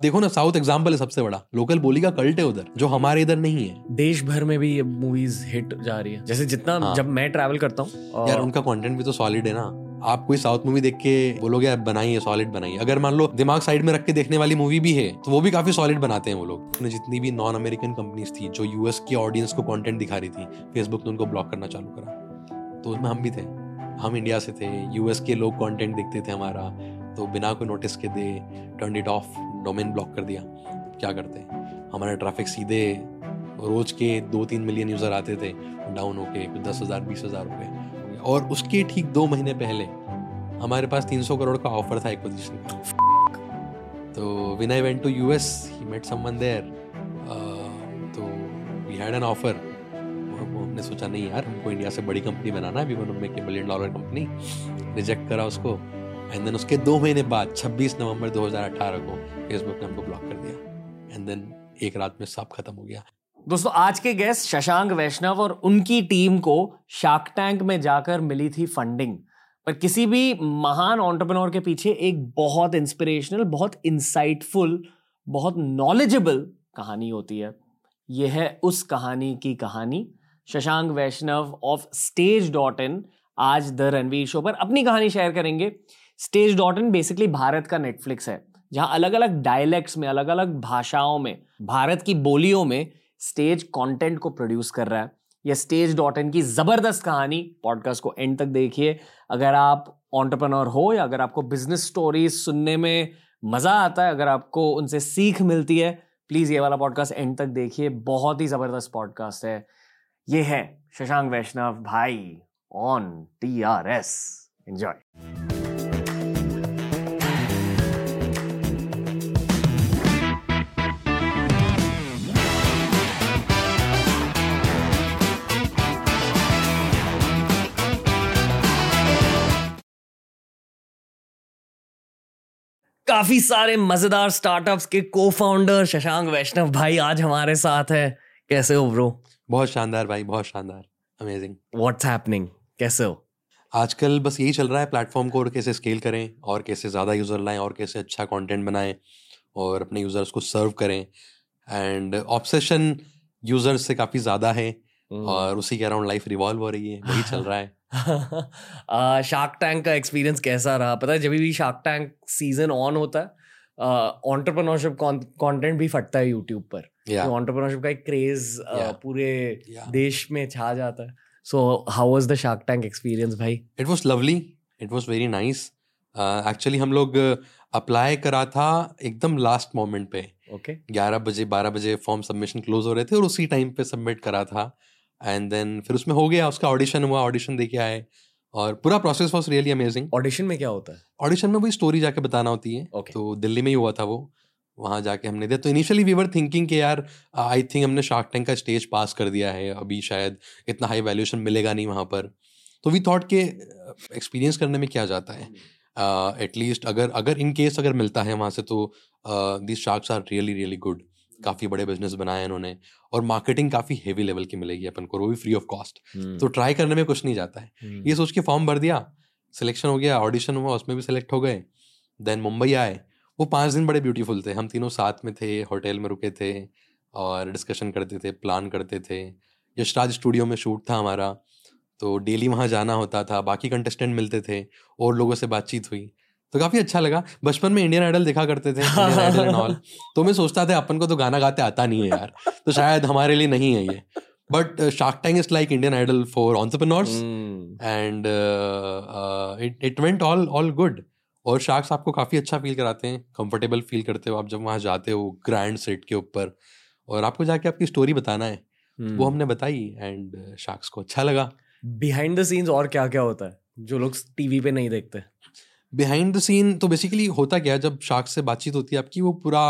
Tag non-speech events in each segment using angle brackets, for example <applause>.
देखो ना south example है सबसे बड़ा। लोकल बोली का कल्ट है उधर जो हमारे इधर नहीं है। देश भर में भी ये मूवीज़ हिट जा रही है। जैसे जितना हाँ। जब मैं ट्रैवल करता हूँ और... यार उनका कंटेंट भी तो सॉलिड है ना। आप कोई साउथ मूवी देख के बोलोगे यार बनाइए सॉलिड बनाइए अगर मान लो दिमाग साइड में रख के देखने वाली मूवी भी है तो वो भी काफ़ी सॉलिड बनाते हैं वो लोग। उन्हें जितनी भी नॉन अमेरिकन कंपनीज़ थी जो यूएस की ऑडियंस को कंटेंट दिखा रही थी फेसबुक ने उनको ब्लॉक करना चालू करा। तो उसमें हम भी थे। हम इंडिया से थे। यूएस के लोग कंटेंट देखते थे हमारा। तो बिना कोई नोटिस के they turn it off domain block कर दिया। क्या करते हमारा ट्रैफ़िक सीधे रोज के दो तीन मिलियन यूज़र आते थे डाउन होके कुछ दस हज़ार, बीस हज़ार रुपए और उसके ठीक दो महीने पहले हमारे पास तीन सौ करोड़ का ऑफ़र था एक पोजीशन का। तो when I went to US he met someone तो वी हैड एन ऑफ़र हमने सोचा, नहीं यार, हमको इंडिया से बड़ी कंपनी बनाना है बिलियन डॉलर कंपनी रिजेक्ट करा उसको। एंड देन उसके दो महीने बाद 26 नवंबर 2018 को फेसबुक ने हमको ब्लॉक कर दिया। एंड देन एक रात में सब खत्म हो गया। दोस्तों, आज के गेस्ट शशांक वैष्णव और उनकी टीम को शार्क टैंक में जाकर मिली थी फंडिंग पर किसी भी महान ऑन्टरप्रनोर के पीछे एक बहुत इंस्पिरेशनल बहुत इंसाइटफुल बहुत नॉलेजेबल कहानी होती है। यह है उस कहानी की कहानी। Shashank Vaishnav of stage dot in आज द रणवीर शो पर अपनी कहानी शेयर करेंगे। Stage dot in basically Bharat का नेटफ्लिक्स है जहाँ अलग अलग डायलेक्ट्स में अलग अलग भाषाओं में, भारत की बोलियों में स्टेज कंटेंट को प्रोड्यूस कर रहा है। यह स्टेज डॉट इन की ज़बरदस्त कहानी पॉडकास्ट को एंड तक देखिए। अगर आप ऑन्टरप्रनोर हो या अगर आपको बिज़नेस स्टोरीज सुनने में मज़ा आता है, अगर आपको उनसे सीख मिलती है प्लीज़ ये वाला पॉडकास्ट एंड तक देखिए। बहुत ही ज़बरदस्त पॉडकास्ट है। ये है शशांक वैष्णव भाई on T R S enjoy काफ़ी सारे मज़ेदार स्टार्टअप्स के को फाउंडर शशांक वैष्णव भाई आज हमारे साथ है। कैसे हो ब्रो बहुत शानदार भाई बहुत शानदार। अमेजिंग व्हाट्स हैपनिंग कैसे हो? आजकल बस यही चल रहा है प्लेटफॉर्म को और कैसे स्केल करें और कैसे ज़्यादा यूज़र लाएँ और कैसे अच्छा कंटेंट बनाएँ और अपने यूज़र्स को सर्व करें। एंड ऑब्सेशन यूज़र्स से काफ़ी ज़्यादा है और उसी के अराउंड लाइफ रिवॉल्व हो रही है। वही <laughs> चल रहा है। <laughs> शार्क टैंक का एक्सपीरियंस कैसा रहा? पता है जब भी शार्क टैंक सीज़न ऑन होता है ऑन्टरप्रनोरशिप कंटेंट भी फटता है यूट्यूब पर। ऑन्टरप्रनोरशिप का एक क्रेज Yeah. पूरे Yeah. देश में छा जाता है। So how was the shark tank experience भाई? It was lovely it was very nice actually हम लोग अप्लाई करा था एकदम लास्ट मोमेंट पे। ओके ग्यारह बजे बारह बजे फॉर्म सबमिशन क्लोज हो रहे थे और उसी टाइम पे सबमिट करा था। एंड देन फिर उसमें हो गया उसका ऑडिशन हुआ ऑडिशन दे के आए और पूरा process was really amazing audition में क्या होता है? ऑडिशन में वही स्टोरी जाके बताना होती है। ओके तो दिल्ली में ही हुआ था वो। वहाँ जाके हमने दिया। तो इनिशियली वी वर थिंकिंग कि यार आई थिंक हमने शार्क टैंक का स्टेज पास कर दिया है। अभी शायद इतना हाई वैल्यूएशन मिलेगा नहीं वहाँ पर। तो वी थॉट के एक्सपीरियंस करने में क्या जाता है? एटलीस्ट uh, अगर अगर इन केस अगर मिलता है वहाँ से तो this sharks are really really good काफ़ी बड़े बिज़नेस बनाए इन्होंने और मार्केटिंग काफ़ी हेवी लेवल की मिलेगी अपन को वो भी फ्री ऑफ़ कॉस्ट तो ट्राई करने में कुछ नहीं जाता है। हम्म। ये सोच के फॉर्म भर दिया सिलेक्शन हो गया ऑडिशन हुआ उसमें भी सिलेक्ट हो गए देन मुंबई आए। वो पाँच दिन बड़े ब्यूटीफुल थे। हम तीनों साथ में थे होटल में रुके थे और डिस्कशन करते थे प्लान करते थे। यशराज स्टूडियो में शूट था हमारा तो डेली वहाँ जाना होता था बाकी कंटेस्टेंट मिलते थे और लोगों से बातचीत हुई। तो काफ़ी अच्छा लगा। बचपन में इंडियन आइडल देखा करते थे इंडियन आइडल एंड ऑल तो मैं सोचता था अपन को तो गाना गाते आता नहीं है यार। तो शायद हमारे लिए नहीं है ये। But shark tank is like Indian idol for entrepreneurs. And it it went all all good और शार्क्स आपको काफ़ी अच्छा फील कराते हैं कंफर्टेबल फील करते हो आप जब वहाँ जाते हो ग्रैंड सेट के ऊपर। और आपको जाके आपकी स्टोरी बताना है। हम्म। वो हमने बताई एंड शार्क्स को अच्छा लगा। बिहाइंड द सीन्स और क्या क्या होता है जो लोग टीवी पे नहीं देखते? बिहाइंड द सीन तो बेसिकली होता क्या है जब शार्क्स से बातचीत होती है आपकी वो पूरा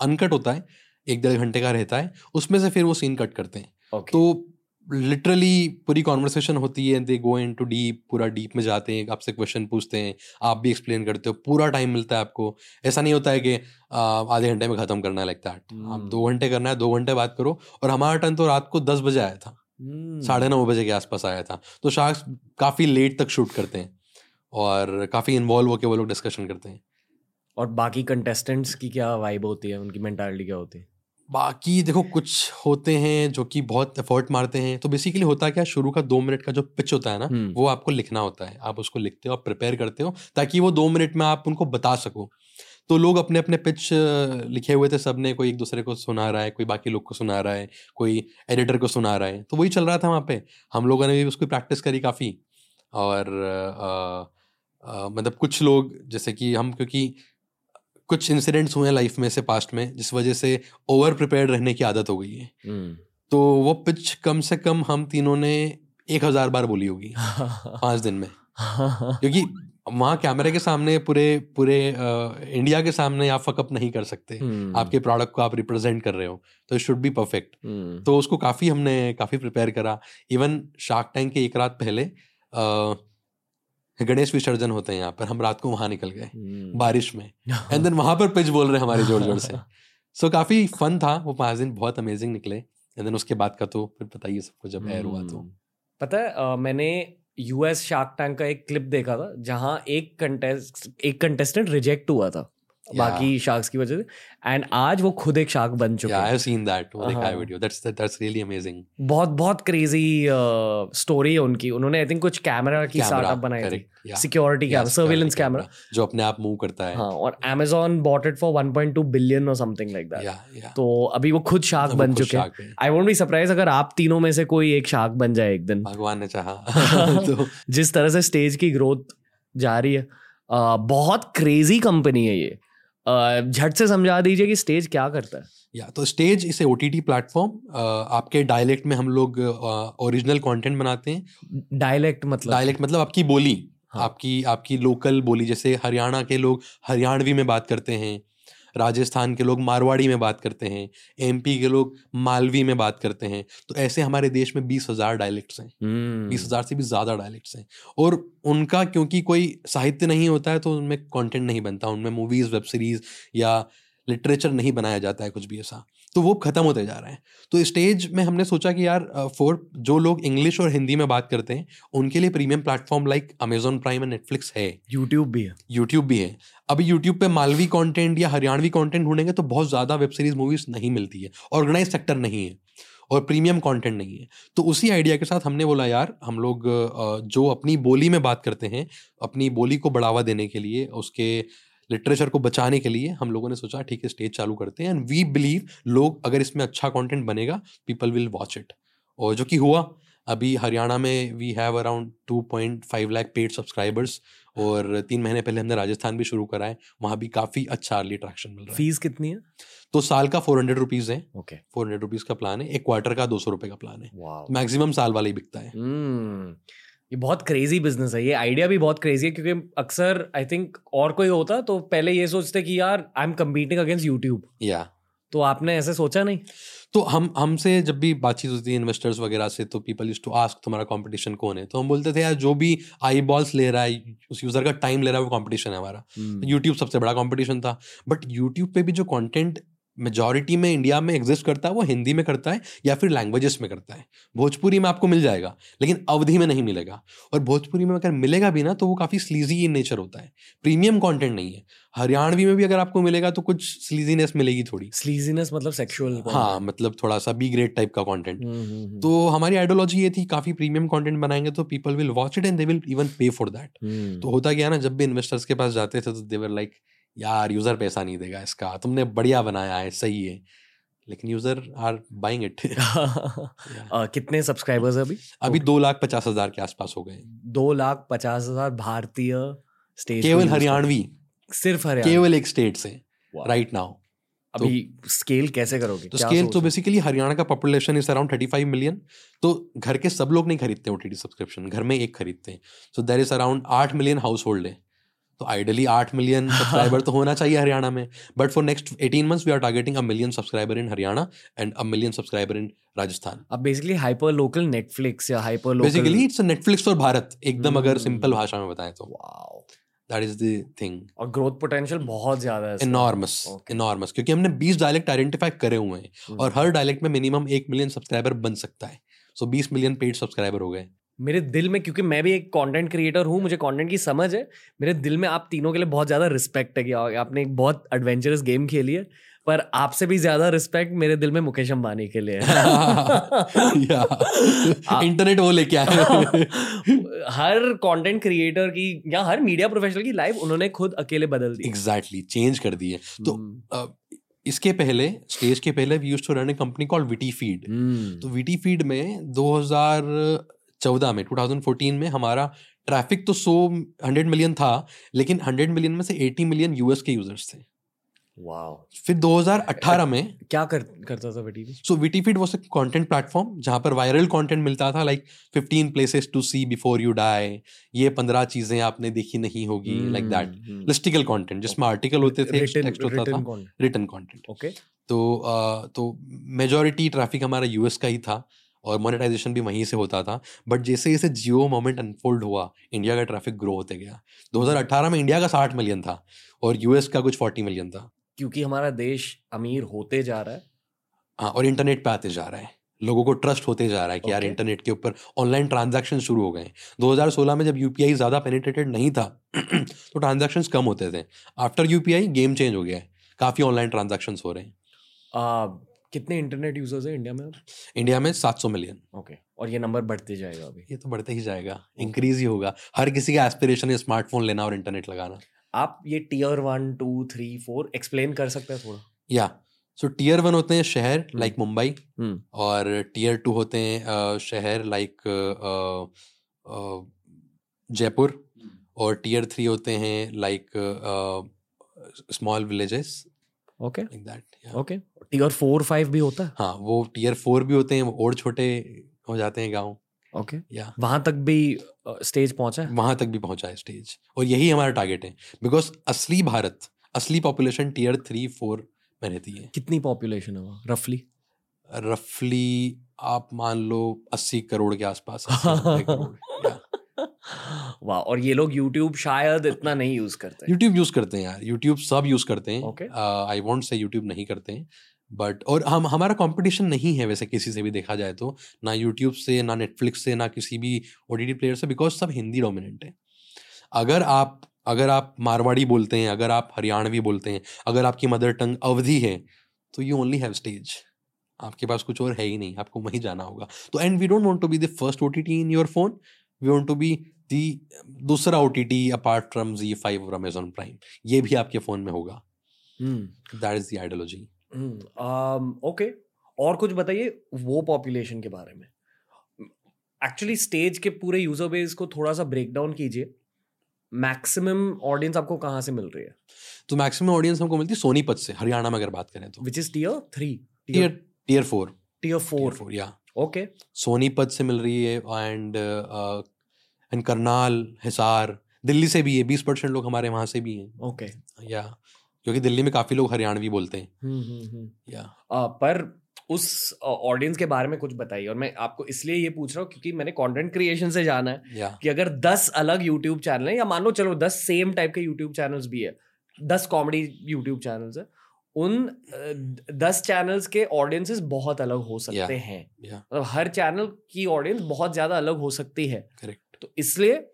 अनकट होता है एक डेढ़ घंटे का रहता है उसमें से फिर वो सीन कट करते हैं। ओके तो लिटरली पूरी कॉन्वर्सेशन होती है they go into deep पूरा डीप में जाते हैं आपसे क्वेश्चन पूछते हैं आप भी एक्सप्लेन करते हो पूरा टाइम मिलता है आपको। ऐसा नहीं होता है कि आधे घंटे में ख़त्म करना है लगता है आप हम्म। दो घंटे करना है दो घंटे बात करो और हमारा टर्न तो रात को दस बजे आया था। हम्म। साढ़े नौ बजे के आसपास आया था। तो शार्क्स काफ़ी लेट तक शूट करते हैं। और काफ़ी इन्वॉल्व होकर वो लोग डिस्कशन करते हैं। और बाकी कंटेस्टेंट्स की क्या वाइब होती है? उनकी मैंटालिटी क्या होती है? बाकी देखो कुछ होते हैं जो कि बहुत एफर्ट मारते हैं। तो बेसिकली होता क्या शुरू का दो मिनट का जो पिच होता है ना हम्म। वो आपको लिखना होता है। आप उसको लिखते हो आप प्रिपेयर करते हो ताकि वो दो मिनट में आप उनको बता सको। तो लोग अपने अपने पिच लिखे हुए थे सबने कोई एक दूसरे को सुना रहा है कोई बाकी लोग को सुना रहा है कोई एडिटर को सुना रहा है। तो वही चल रहा था वहाँ पे। हम लोगों ने भी उसकी प्रैक्टिस करी काफ़ी। और अ, अ, मतलब कुछ लोग जैसे कि हम क्योंकि कुछ इंसिडेंट्स हुए हैं लाइफ में से पास्ट में जिस वजह से ओवर प्रिपेयर रहने की आदत हो गई है हम्म। तो वो पिच कम से कम हम तीनों ने एक हज़ार बार बोली होगी <laughs> पाँच दिन में क्योंकि वहाँ कैमरे के सामने पूरे पूरे इंडिया के सामने आप फकअप नहीं कर सकते हम्म। आपके प्रोडक्ट को आप रिप्रेजेंट कर रहे हो तो इट शुड बी परफेक्ट। तो उसको काफ़ी हमने काफ़ी प्रिपेयर करा इवन शार्क टैंक के एक रात पहले अ, गणेश विसर्जन होते हैं यहाँ पर हम रात को वहाँ निकल गए हम्म। बारिश में। एंड देन वहाँ पर पिच बोल रहे हमारे ज़ोर ज़ोर से। सो <laughs> so, काफ़ी फन था वो पाँच दिन बहुत अमेजिंग निकले। एंड देन उसके बाद का तो फिर बताइए सबको जब एयर हुआ तो। हम्म। पता है uh, मैंने यूएस शार्क टैंक का एक क्लिप देखा था जहाँ एक कंटेस्ट एक कंटेस्टेंट रिजेक्ट हुआ था। बाकी शार्क्स की वजह से एंड आज वो खुद एक शार्क बन चुका हैं have seen that. वो देखा है। Video. That, that's really amazing. बहुत बहुत क्रेजी स्टोरी है उनकी उन्होंने आई थिंक कुछ कैमरा की स्टार्टअप बनाई थी सिक्योरिटी कैमरा सर्विलेंस कैमरा जो अपने आप मूव करता है. हाँ और Amazon bought it for 1.2 billion और समथिंग लाइक दैट. तो अभी वो खुद शार्क बन चुके हैं आई वोंट बी सरप्राइज़ अगर आप तीनों में से कोई एक शार्क बन जाए एक दिन भगवान ने चाहा. <laughs> <laughs> तो जिस तरह से स्टेज की ग्रोथ जा रही है बहुत क्रेजी कंपनी है ये झट से समझा दीजिए कि स्टेज क्या करता है। या तो स्टेज इसे ओ टी टी प्लेटफॉर्म आपके डायलेक्ट में हम लोग ओरिजिनल कंटेंट बनाते हैं। डायलेक्ट मतलब? डायलेक्ट मतलब आपकी बोली हाँ। आपकी आपकी लोकल बोली जैसे हरियाणा के लोग हरियाणवी में बात करते हैं। राजस्थान के लोग मारवाड़ी में बात करते हैं एमपी के लोग मालवी में बात करते हैं तो ऐसे हमारे देश में बीस हज़ार डायलेक्ट्स हैं। हम्म, बीस हज़ार से भी ज़्यादा डायलेक्ट्स हैं। और उनका क्योंकि कोई साहित्य नहीं होता है तो उनमें कॉन्टेंट नहीं बनता उनमें मूवीज़ वेब सीरीज़ या लिटरेचर नहीं बनाया जाता है कुछ भी ऐसा तो वो ख़त्म होते जा रहे हैं। तो स्टेज में हमने सोचा कि यार फोर जो लोग इंग्लिश और हिंदी में बात करते हैं उनके लिए premium platform like Amazon prime and Netflix है। यूट्यूब भी है। यूट्यूब भी है। अभी यूट्यूब पे मालवी कंटेंट या हरियाणवी कंटेंट ढूंढेंगे तो बहुत ज़्यादा वेब सीरीज़ मूवीज़ नहीं मिलती है। ऑर्गेनाइज सेक्टर नहीं है और प्रीमियम कंटेंट नहीं है। तो उसी आइडिया के साथ हमने बोला यार हम लोग जो अपनी बोली में बात करते हैं अपनी बोली को बढ़ावा देने के लिए उसके लिटरेचर को बचाने के लिए हम लोगों ने सोचा ठीक है स्टेज चालू करते हैं। एंड वी बिलीव लोग अगर इसमें अच्छा कंटेंट बनेगा पीपल विल वॉच इट और जो कि हुआ अभी हरियाणा में we have around 2.5 lakh paid subscribers और तीन महीने पहले हमने राजस्थान भी शुरू करा है वहाँ भी काफ़ी अच्छा अर्ली अट्रैक्शन मिल रहा है। फ़ीस कितनी है? तो साल का फोर हंड्रेड रुपीज़ है। ओके फोर हंड्रेड रुपीज़ का प्लान है एक क्वार्टर का दो सौ रुपये का प्लान है। मैक्सिमम साल वाला ही बिकता है। हम्म ये बहुत क्रेजी बिज़नेस है। ये आइडिया भी बहुत क्रेजी है क्योंकि अक्सर आई थिंक और कोई होता तो पहले ये सोचते कि यार I am competing against YouTube या तो आपने ऐसे सोचा नहीं? तो हम हमसे जब भी बातचीत होती है इन्वेस्टर्स वगैरह से तो पीपल यूज़ टू आस्क तुम्हारा कंपटीशन कौन है? तो हम बोलते थे यार जो भी आई बॉल्स ले रहा है उस यूज़र का टाइम ले रहा है वो कंपटीशन है हमारा। यूट्यूब सबसे बड़ा कंपटीशन था। बट यूट्यूब पे भी जो कंटेंट मेजॉरिटी में इंडिया में एग्जिस्ट करता है वो हिंदी में करता है या फिर लैंग्वेजेस में करता है। भोजपुरी में आपको मिल जाएगा लेकिन अवधि में नहीं मिलेगा। और भोजपुरी में अगर मिलेगा भी ना तो वो काफ़ी स्लीजी इन नेचर होता है। प्रीमियम कंटेंट नहीं है। हरियाणवी में भी अगर आपको मिलेगा तो कुछ स्लीजीनेस मिलेगी थोड़ी। स्लीजीनेस मतलब सेक्सुअल हाँ मतलब थोड़ा सा बी ग्रेड टाइप का कंटेंट तो तो हमारी आइडियोलॉजी ये थी काफ़ी प्रीमियम कंटेंट बनाएँगे तो people will watch it and they will even pay for that तो होता क्या ना जब भी इन्वेस्टर्स के पास जाते थे तो देवर लाइक यार यूज़र पैसा नहीं देगा इसका तुमने बढ़िया बनाया है सही है। लेकिन यूज़र आर बाइंग इट <laughs> कितने सब्सक्राइबर्स अभी? अभी दो लाख पचास हज़ार के आसपास हो गए। दो लाख पचास हज़ार भारतीय स्टेज केवल हरियाणवी। सिर्फ़ हरियाणा केवल एक स्टेट से राइट नाउ अभी स्केल कैसे करोगे? तो स्केल तो बेसिकली हरियाणा का population is around thirty five million तो घर के सब लोग नहीं खरीदते ओ सब्सक्रिप्शन घर में एक खरीदते हैं। सो देर इज़ अराउंड आठ मिलियन हाउस होल्ड है। तो आइडली आठ मिलियन सब्सक्राइबर तो होना चाहिए हरियाणा में। But for next eighteen months we are targeting a million subscriber in Haryana and a million subscriber in Rajasthan. अब बेसिकली हाइपर लोकल नेटफ्लिक्स या hyper local basically it's Netflix for Bharat एकदम अगर Hmm. Simple भाषा में बताएँ तो। Wow that is the thing और growth potential बहुत ज़्यादा है इनॉर्मस इनॉर्मस क्योंकि हमने 20 डायलेक्ट आइडेंटिफाई करे हुए हैं हम्म। और हर डायलेक्ट में मिनिमम एक मिलियन सब्सक्राइबर बन सकता है। सो 20 मिलियन पेड सब्सक्राइबर हो गए। मेरे दिल में क्योंकि मैं भी एक कंटेंट क्रिएटर हूँ मुझे कंटेंट की समझ है मेरे दिल में आप तीनों के लिए बहुत ज़्यादा रिस्पेक्ट है कि आपने एक बहुत एडवेंचरस गेम खेली है पर आपसे भी ज़्यादा रिस्पेक्ट मेरे दिल में मुकेश अंबानी के लिए इंटरनेट वो लेके आए। <laughs> हर कंटेंट क्रिएटर की या हर मीडिया प्रोफेशनल की लाइफ उन्होंने खुद अकेले बदल दी। एग्जैक्टली चेंज कर दी है। तो हम्म। इसके पहले स्टेज के पहले we used to run a company called Witty Feed तो विटी फ़ीड में 2014 में 2014 में हमारा ट्रैफ़िक तो सो हंड्रेड मिलियन था लेकिन हंड्रेड मिलियन में से 80 मिलियन यूएस के यूज़र्स थे। फिर 2018 में क्या कर करता था Witty so Witty Feed was a content platform जहाँ पर वायरल कंटेंट मिलता था like 15 places to see before you die ये 15 चीज़ें आपने देखी नहीं होगी लाइक दैट लिस्टिकल कंटेंट जिसमें आर्टिकल होते थे टेक्स्ट होता था रिटन कंटेंट ओके तो तो मेजॉरिटी ट्रैफ़िक हमारा यूएस का ही था। और मोनेटाइजेशन भी वहीं से होता था। बट जैसे जैसे जियो मोमेंट अनफोल्ड हुआ इंडिया का ट्रैफ़िक ग्रो होते गया। 2018 में इंडिया का 60 मिलियन था और यूएस का कुछ 40 मिलियन था। क्योंकि हमारा देश अमीर होते जा रहा है। हाँ और इंटरनेट पे आते जा रहा है। लोगों को ट्रस्ट होते जा रहा है कि okay. यार इंटरनेट के ऊपर ऑनलाइन ट्रांजैक्शन शुरू हो गए 2016 में जब यूपीआई ज़्यादा पेनिट्रेटेड नहीं था <clears throat> तो ट्रांजैक्शन कम होते थे। आफ्टर यूपीआई गेम चेंज हो गया है। काफ़ी ऑनलाइन ट्रांजैक्शन हो रहे हैं। कितने इंटरनेट यूज़र्स हैं इंडिया में इंडिया में 700 मिलियन ओके okay. और ये नंबर बढ़ते जाएगा अभी ये तो बढ़ते ही जाएगा इंक्रीज ही होगा हर किसी का एस्पिरेशन है स्मार्टफ़ोन लेना और इंटरनेट लगाना आप ये tier one two three four explain कर सकते हैं थोड़ा या सो टीयर वन होते हैं शहर लाइक हम्म। मुंबई हम्म। और टीयर टू होते हैं शहर लाइक जयपुर हम्म। और टीयर थ्री होते हैं like small villages okay like that okay tier four five भी होता है? हाँ वो टीयर फोर भी होते हैं और छोटे हो जाते हैं गाँव। ओके या वहाँ तक भी स्टेज पहुँचा है? वहाँ तक भी पहुँचा है स्टेज और यही हमारा टारगेट है। बिकॉज़ असली भारत असली पॉपुलेशन टीयर थ्री फोर में रहती है। कितनी पॉपुलेशन है वहाँ रफली रफली आप मान लो अस्सी करोड़ के आसपास <laughs> वाह और ये लोग YouTube शायद इतना नहीं यूज़ करते YouTube यूज़ करते हैं यार YouTube सब यूज़ करते हैं। आई वॉन्ट से YouTube नहीं करते हैं बट और हम हमारा कंपटीशन नहीं है वैसे किसी से भी देखा जाए तो ना यूट्यूब से ना नेटफ्लिक्स से ना किसी भी OTT प्लेयर से बिकॉज़ सब हिंदी डोमिनेंट है। अगर आप अगर आप मारवाड़ी बोलते हैं अगर आप हरियाणवी बोलते हैं अगर आपकी मदर टंग अवधि है तो यू ओनली हैव स्टेज आपके पास कुछ और है ही नहीं आपको वहीं जाना होगा। तो and we don't want to be the first O T T in your phone we want to be the दूसरा O T T apart from Zee five और अमेजोन प्राइम ये भी आपके फ़ोन में होगा। That is the ideology okay और कुछ बताइए वो पॉपुलेशन के बारे में। एक्चुअली स्टेज के पूरे यूज़र बेस को थोड़ा सा ब्रेक डाउन कीजिए। मैक्सिमम ऑडियंस आपको कहाँ से मिल रही है? तो मैक्सिमम ऑडियंस हमको मिलती है सोनीपत से हरियाणा में अगर बात करें तो। Which is tier three tier tier four tier four four या ओके सोनीपत से मिल रही है एंड एंड करनाल हिसार दिल्ली से भी है बीस परसेंट लोग हमारे वहाँ से भी हैं। ओके या क्योंकि दिल्ली में काफ़ी लोग हरियाणवी बोलते हैं। हम्म, हम्म, हम्म। या। आ, पर उस ऑडियंस के बारे में कुछ बताइए और मैं आपको इसलिए ये पूछ रहा हूँ क्योंकि मैंने कंटेंट क्रिएशन से जाना है या. कि अगर दस अलग यूट्यूब चैनल है या मान लो चलो दस सेम टाइप के यूट्यूब चैनल्स भी है दस कॉमेडी यूट्यूब चैनल्स है उन दस चैनल्स के ऑडियंसेस बहुत अलग हो सकते yeah, हैं मतलब yeah. हर चैनल की ऑडियंस बहुत ज़्यादा अलग हो सकती है। करेक्ट तो इसलिए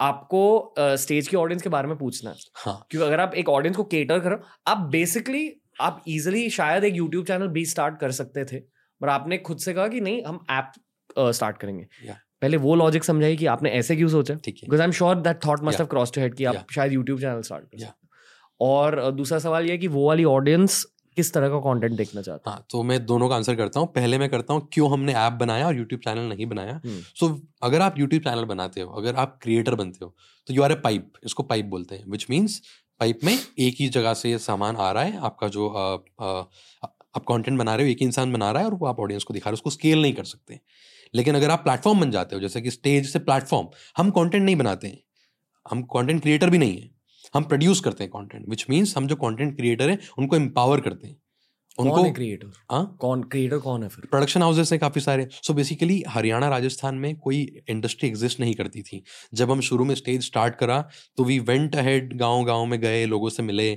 आपको स्टेज uh, की ऑडियंस के बारे में पूछना है हाँ. क्योंकि अगर आप एक ऑडियंस को केटर करो आप बेसिकली आप इजिली शायद एक यूट्यूब चैनल भी स्टार्ट कर सकते थे पर आपने खुद से कहा कि नहीं हम ऐप स्टार्ट uh, करेंगे yeah. पहले वो लॉजिक समझाइए कि आपने ऐसे क्यों सोचा because I am sure that thought must have cross to head कि आप yeah. शायद यूट्यूब चैनल स्टार्ट कर yeah. और दूसरा सवाल ये है कि वो वाली ऑडियंस किस तरह का कंटेंट देखना चाहता हाँ? तो मैं दोनों का आंसर करता हूँ। पहले मैं करता हूँ क्यों हमने ऐप बनाया और यूट्यूब चैनल नहीं बनाया? सो हम्म। so, अगर आप यूट्यूब चैनल बनाते हो अगर आप क्रिएटर बनते हो तो यू आर ए पाइप इसको पाइप बोलते हैं विच मीन्स पाइप में एक ही जगह से सामान आ रहा है आपका जो आ, आ, आप कंटेंट बना रहे हो एक ही इंसान बना रहा है और वो आप ऑडियंस को दिखा रहे हो उसको स्केल नहीं कर सकते। लेकिन अगर आप प्लेटफॉर्म बन जाते हो जैसे कि स्टेज से प्लेटफॉर्म हम कंटेंट नहीं बनाते हैं। हम कंटेंट क्रिएटर भी नहीं है। हम प्रोड्यूस करते हैं कंटेंट विच मीन्स हम जो कंटेंट क्रिएटर हैं उनको एम्पावर करते हैं। उनको क्रिएटर हाँ? कौन क्रिएटर कौन है फिर? प्रोडक्शन हाउसेस हैं काफ़ी सारे। सो बेसिकली हरियाणा राजस्थान में कोई इंडस्ट्री एग्जिस्ट नहीं करती थी। जब हम शुरू में स्टेज स्टार्ट करा तो वी वेंट अहेड गाँव गाँव में गए लोगों से मिले।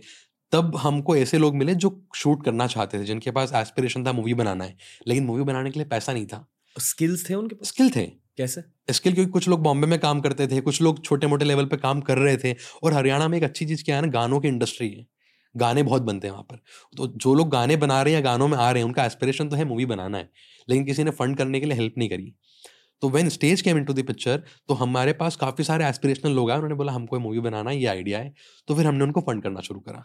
तब हमको ऐसे लोग मिले जो शूट करना चाहते थे जिनके पास एस्पिरेशन था मूवी बनाना है। लेकिन मूवी बनाने के लिए पैसा नहीं था। स्किल्स थे उनके पास? स्किल थे। कैसे? स्किल क्योंकि कुछ लोग बॉम्बे में काम करते थे, कुछ लोग छोटे मोटे लेवल पर काम कर रहे थे और हरियाणा में एक अच्छी चीज़ क्या है ना, गानों की इंडस्ट्री है। गाने बहुत बनते हैं वहाँ पर। तो जो लोग गाने बना रहे हैं या गानों में आ रहे हैं, उनका एस्पिरेशन तो है मूवी बनाना है, लेकिन किसी ने फंड करने के लिए हेल्प नहीं करी। तो when Stage came in to the picture तो हमारे पास काफ़ी सारे एस्पिरेशनल लोग आए, उन्होंने बोला, हमको मूवी बनाना ये आइडिया है। तो फिर हमने उनको फंड करना शुरू करा।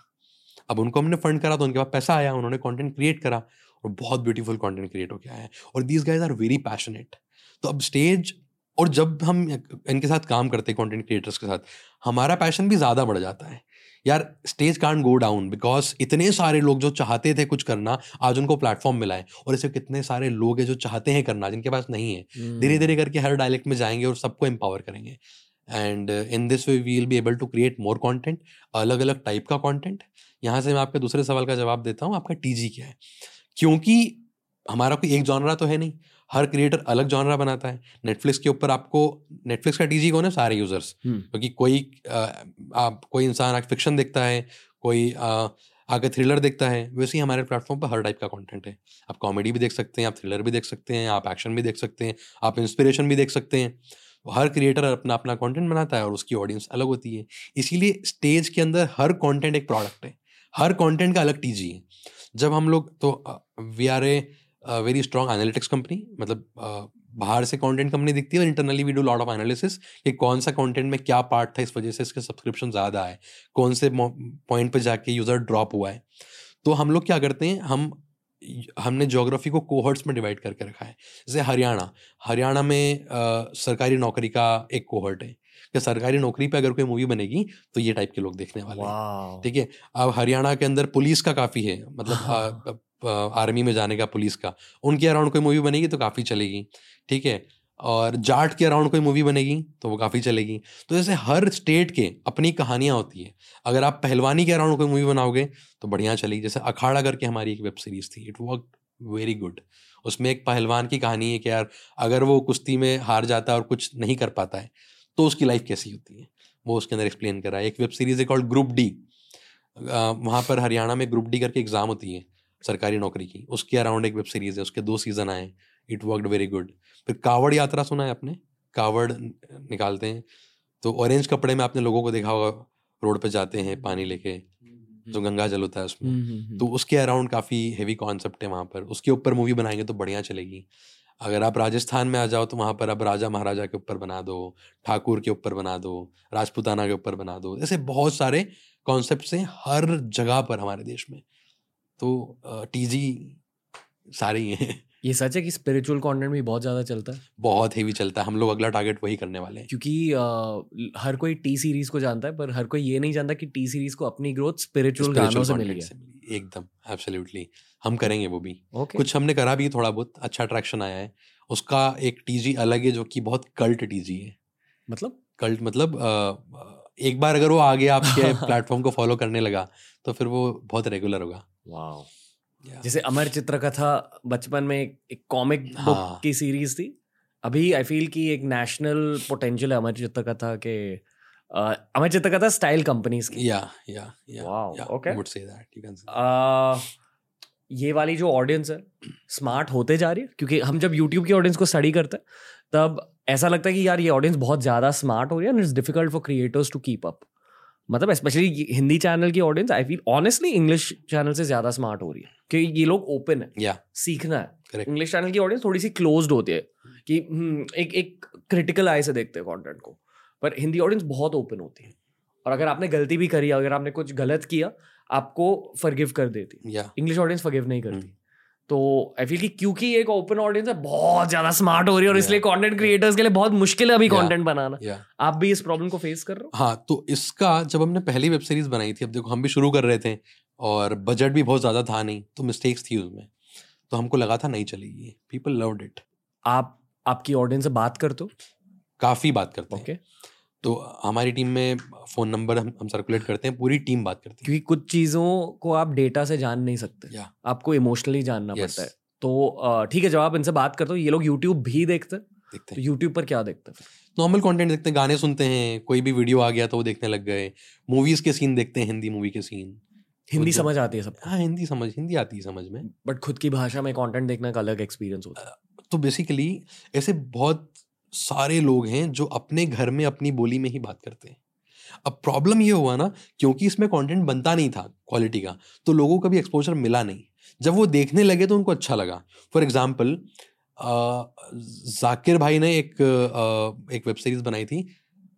अब उनको हमने फंड करा तो उनके पास पैसा आया, उन्होंने कंटेंट क्रिएट करा और बहुत ब्यूटीफुल कंटेंट क्रिएट हो गया है। और these guys are very passionate तो अब स्टेज और जब हम इनके साथ काम करते हैं कंटेंट क्रिएटर्स के साथ हमारा पैशन भी ज़्यादा बढ़ जाता है। यार Stage can't go down because इतने सारे लोग जो चाहते थे कुछ करना आज उनको प्लेटफॉर्म मिला है। और ऐसे कितने सारे लोग हैं जो चाहते हैं करना जिनके पास नहीं है। हम्म। धीरे धीरे करके हर डायलेक्ट में जाएँगे और सबको एम्पावर करेंगे। And in this way we will be able to create more content अलग अलग टाइप का कॉन्टेंट यहाँ से मैं आपके दूसरे सवाल का जवाब देता हूँ आपका टीजी क्या है? क्योंकि हमारा कोई एक जॉनरा तो है नहीं। हर क्रिएटर अलग जॉनरा बनाता है। नेटफ्लिक्स के ऊपर आपको नेटफ्लिक्स का टीजी कौन है? सारे यूज़र्स हम्म। क्योंकि कोई आ, आप कोई इंसान आके फिक्शन देखता है कोई आ, आगे थ्रिलर देखता है वैसे ही हमारे प्लेटफॉर्म पर हर टाइप का कंटेंट है। आप कॉमेडी भी देख सकते हैं आप थ्रिलर भी देख सकते हैं आप एक्शन भी देख सकते हैं आप इंस्पिरेशन भी देख सकते हैं। हर क्रिएटर अपना अपना कंटेंट बनाता है और उसकी ऑडियंस अलग होती है। इसीलिए स्टेज के अंदर हर कंटेंट एक प्रोडक्ट है। हर कंटेंट का अलग टीजी है। जब हम लोग तो we are a very strong analytics company मतलब uh, बाहर से कंटेंट कंपनी दिखती है और internally we do lot of analysis कि कौन सा कंटेंट में क्या पार्ट था इस वजह से इसके सब्सक्रिप्शन ज़्यादा है कौन से पॉइंट पे जाके यूज़र ड्रॉप हुआ है। तो हम लोग क्या करते हैं हम हमने जोग्राफी को कोहर्ट्स में डिवाइड करके रखा है। जैसे हरियाणा हरियाणा में आ, सरकारी नौकरी का एक कोहर्ट है। कि सरकारी नौकरी पे अगर कोई मूवी बनेगी तो ये टाइप के लोग देखने वाले हैं। ठीक है? अब हरियाणा के अंदर पुलिस का काफ़ी है। मतलब <laughs> आर्मी में जाने का पुलिस का। उनके अराउंड कोई मूवी बनेगी तो काफ़ी चलेगी, ठीक है? और जाट के अराउंड कोई मूवी बनेगी तो वो काफ़ी चलेगी। तो जैसे हर स्टेट के अपनी कहानियाँ होती है। अगर आप पहलवानी के अराउंड कोई मूवी बनाओगे तो बढ़िया चलेगी। जैसे अखाड़ा करके हमारी एक वेब सीरीज़ थी। It work very good. उसमें एक पहलवान की कहानी है कि यार, अगर वो कुश्ती में हार जाता है और कुछ नहीं कर पाता है तो उसकी लाइफ कैसी होती है? वो उसके अंदर एक्सप्लेन करा है। एक वेब सीरीज़ है कॉल्ड ग्रुप डी। वहाँ पर हरियाणा में ग्रुप डी करके एग्ज़ाम होती है। सरकारी नौकरी की उसके अराउंड एक वेब सीरीज़ है उसके दो सीज़न आए इट वर्कड वेरी गुड फिर कावड़ यात्रा सुना है आपने? कावड़ निकालते हैं तो ऑरेंज कपड़े में आपने लोगों को देखा होगा रोड पे जाते हैं पानी लेके जो गंगा जल होता है उसमें हम्म, हम्म, तो उसके अराउंड काफ़ी हेवी कॉन्सेप्ट है वहाँ पर उसके ऊपर मूवी बनाएँगे तो बढ़िया चलेगी। अगर आप राजस्थान में आ जाओ तो वहाँ पर आप राजा महाराजा के ऊपर बना दो ठाकुर के ऊपर बना दो राजपुताना के ऊपर बना दो ऐसे बहुत सारे कॉन्सेप्ट हैं हर जगह पर हमारे देश में। तो टीजी सारे ही हैं। ये सच है कि स्पिरिचुअल कंटेंट भी बहुत ज़्यादा चलता है? बहुत हेवी चलता है। हम लोग अगला टारगेट वही करने वाले हैं। क्योंकि आ, हर कोई टी सीरीज़ को जानता है पर हर कोई ये नहीं जानता कि टी सीरीज़ को अपनी ग्रोथ स्पिरिचुअल गानों से मिली है। एकदम एब्सोल्युटली हम करेंगे वो भी। ओके कुछ हमने करा भी थोड़ा बहुत अच्छा अट्रैक्शन आया है। उसका एक टीजी अलग है जो कि बहुत कल्ट टीजी है। मतलब? कल्ट मतलब आ, एक बार अगर वो आगे आपके <laughs> प्लेटफॉर्म को फॉलो करने लगा तो फिर वो बहुत रेगुलर होगा। वाह जैसे अमर चित्रकथा बचपन में एक कॉमिक बुक हाँ। की सीरीज़ थी। अभी आई फील कि एक नेशनल पोटेंशियल है अमर चित्रकथा के अ, अमर चित्रकथा स्टाइल कंपनीज़ की। या या या Wow, okay. Would say that you can say ये वाली जो ऑडियंस है स्मार्ट होते जा रही है क्योंकि हम जब यूट्यूब की ऑडियंस को स्टडी करते हैं तब ऐसा लगता है कि यार ये ऑडियंस बहुत ज़्यादा स्मार्ट हो रही है and it's difficult for creators to keep up मतलब स्पेशली हिंदी चैनल की audience I feel honestly English channel से ज़्यादा स्मार्ट हो रही है क्योंकि ये लोग ओपन है या सीखना है। इंग्लिश चैनल की ऑडियंस थोड़ी सी क्लोज्ड होती है कि हम्म, एक एक क्रिटिकल आई से देखते हैं कंटेंट को. पर हिंदी ऑडियंस बहुत ओपन होती है। और अगर आपने गलती भी करी अगर आपने कुछ गलत किया आपको फर्गिव कर देती इंग्लिश ऑडियंस फर्गिव नहीं करती। हम्म। तो आई फील कि क्योंकि एक ओपन ऑडियंस है बहुत ज़्यादा स्मार्ट हो रही है और Yeah. इसलिए कंटेंट क्रिएटर्स के लिए बहुत मुश्किल है अभी कंटेंट Yeah. बनाना। या आप भी इस प्रॉब्लम को फेस कर रहे हो? हाँ तो इसका जब हमने पहली वेब सीरीज़ बनाई थी अब देखो हम भी शुरू कर रहे थे और बजट भी बहुत ज़्यादा था नहीं तो मिस्टेक्स थी उसमें। तो हमको लगा था नहीं चलेगी पीपल लव्ड इट आप आपकी ऑडियंस से बात करते हो? काफ़ी बात करते हैं। ओके तो हमारी टीम में फ़ोन नंबर हम हम सर्कुलेट करते हैं पूरी टीम बात करती है। क्योंकि कुछ चीज़ों को आप डेटा से जान नहीं सकते। या आपको इमोशनली जानना Yes. पड़ता है। तो ठीक है जब आप इनसे बात करते हो ये लोग यूट्यूब भी देखते हैं। देखते तो हैं। यूट्यूब पर क्या देखते हैं? नॉर्मल कंटेंट देखते हैं गाने सुनते हैं कोई भी वीडियो आ गया तो वो देखने लग गए। मूवीज़ के सीन देखते हैं हिंदी मूवी के सीन हिंदी जो- समझ आती है सब हाँ हिंदी समझ हिंदी आती है समझ में। बट खुद की भाषा में कंटेंट देखना का अलग एक्सपीरियंस होता है। तो बेसिकली ऐसे बहुत सारे लोग हैं जो अपने घर में अपनी बोली में ही बात करते हैं। अब प्रॉब्लम ये हुआ ना क्योंकि इसमें कंटेंट बनता नहीं था क्वालिटी का तो लोगों को भी एक्सपोजर मिला नहीं। जब वो देखने लगे तो उनको अच्छा लगा। फॉर एग्ज़ाम्पल जाकिर भाई ने एक आ, एक वेब सीरीज़ बनाई थी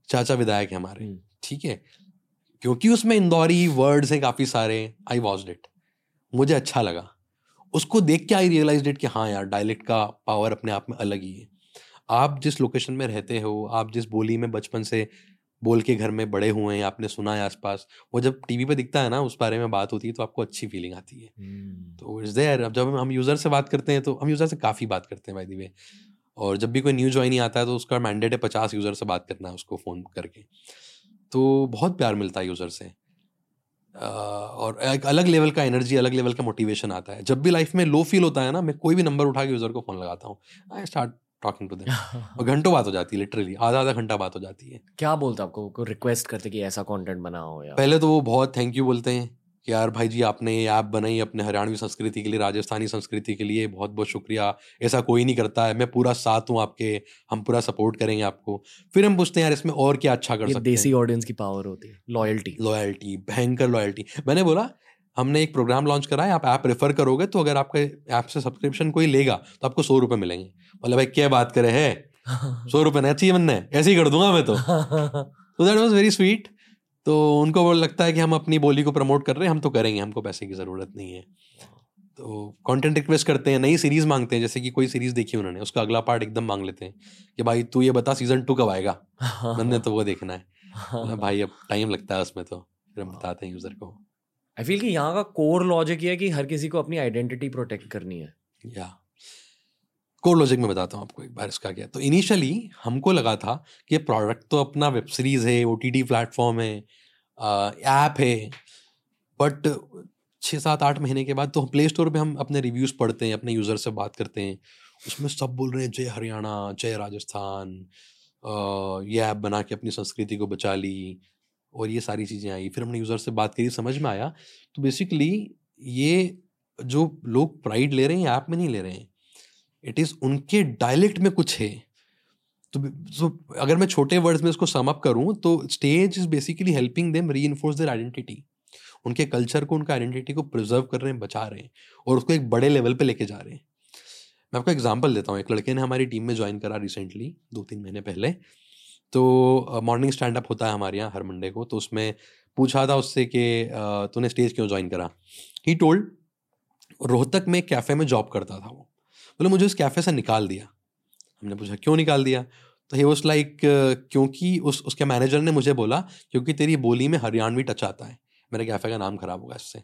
चाचा विधायक है हमारे। हम्म। ठीक है? क्योंकि उसमें इंदौरी वर्ड्स हैं काफ़ी सारे आई वॉज़ इट मुझे अच्छा लगा। उसको देख के आई रियलाइज़ इट कि हाँ यार डायलेक्ट का पावर अपने आप में अलग ही है। आप जिस लोकेशन में रहते हो आप जिस बोली में बचपन से बोल के घर में बड़े हुए हैं आपने सुना है आसपास वो जब टीवी पे दिखता है ना उस बारे में बात होती है तो आपको अच्छी फीलिंग आती है। हम्म। तो इट्स देयर अब जब हम यूज़र से बात करते हैं तो हम यूज़र से काफ़ी बात करते हैं बाय द वे और जब भी कोई न्यू ज्वाइन ही आता है तो उसका मैंडेट है पचास यूज़र से बात करना है उसको फ़ोन करके। तो बहुत प्यार मिलता है यूज़र से। और एक अलग लेवल का एनर्जी अलग लेवल का मोटिवेशन आता है। जब भी लाइफ में लो फील होता है ना मैं कोई भी नंबर उठा के यूज़र को फ़ोन लगाता हूँ I start talking to them और घंटों बात हो जाती है लिटरली आधा आधा घंटा बात हो जाती है। क्या बोलते आपको? को रिक्वेस्ट करते कि ऐसा कंटेंट बनाओ या पहले तो वो बहुत थैंक यू बोलते हैं कि यार भाई जी आपने ये ऐप बनाई अपने हरियाणवी संस्कृति के लिए राजस्थानी संस्कृति के लिए बहुत बहुत शुक्रिया। ऐसा कोई नहीं करता है मैं पूरा साथ हूँ आपके हम पूरा सपोर्ट करेंगे आपको। फिर हम पूछते हैं यार इसमें और क्या अच्छा कर सकते देसी ऑडियंस की पावर होती है लॉयल्टी लॉयल्टी भयंकर लॉयल्टी मैंने बोला हमने एक प्रोग्राम लॉन्च करा है आप ऐप रेफर करोगे तो अगर आपके ऐप से सब्सक्रिप्शन कोई लेगा तो आपको सौ रुपये मिलेंगे। बोले भाई क्या बात करे है? <laughs> सौ रुपये नहीं चाहिए बनने ऐसे ही कर दूँगा मैं तो। <laughs> तो दैट वाज वेरी स्वीट तो उनको वो लगता है कि हम अपनी बोली को प्रमोट कर रहे हैं हम तो करेंगे हमको पैसे की ज़रूरत नहीं है। तो कंटेंट रिक्वेस्ट करते हैं नई सीरीज़ मांगते हैं जैसे कि कोई सीरीज़ देखी उन्होंने उसका अगला पार्ट एकदम मांग लेते हैं कि भाई तू ये बता सीज़न टू कब आएगा? <laughs> मैंने तो वो देखना है। भाई अब टाइम लगता है उसमें तो फिर हम बताते हैं यूज़र को। आई फील कि यहाँ का कोर लॉजिक ये है कि हर किसी को अपनी आइडेंटिटी प्रोटेक्ट करनी है। या। कोर लॉजिक में बताता हूँ आपको एक बार इसका क्या। तो इनिशियली हमको लगा था कि प्रोडक्ट तो अपना वेब सीरीज़ है ओ टी टी प्लेटफॉर्म है ऐप है बट छः सात आठ महीने के बाद तो प्ले स्टोर पर हम अपने रिव्यूज़ पढ़ते हैं, अपने यूज़र से बात करते हैं। उसमें सब बोल रहे हैं, जय हरियाणा, जय राजस्थान ये ऐप बना के अपनी संस्कृति को बचा ली और ये सारी चीज़ें आई। फिर हमने यूज़र से बात करी समझ में आया। तो बेसिकली ये जो लोग प्राइड ले रहे हैं ऐप में नहीं ले रहे हैं इट इज़ उनके डायलेक्ट में कुछ है। तो so, अगर मैं छोटे वर्ड्स में इसको सम अप करूँ तो Stage is basically helping them reinforce their identity उनके कल्चर को उनका आइडेंटिटी को प्रिजर्व कर रहे हैं बचा रहे हैं और उसको एक बड़े लेवल पे लेके जा रहे हैं। मैं आपको एग्जांपल देता हूँ। एक लड़के ने हमारी टीम में ज्वाइन करा रिसेंटली दो तीन महीने पहले। तो मॉर्निंग स्टैंड अप होता है हमारे यहाँ हर मंडे को तो उसमें पूछा था उससे कि तूने स्टेज क्यों ज्वाइन करा? ही टोल्ड रोहतक में कैफ़े में जॉब करता था वो। बोले, मुझे उस कैफ़े से निकाल दिया। हमने पूछा, क्यों निकाल दिया? तो ही वॉज़ लाइक क्योंकि उस, उसके मैनेजर ने मुझे बोला, क्योंकि तेरी बोली में हरियाणवी टच आता है। मेरे कैफ़े का नाम खराब होगा इससे।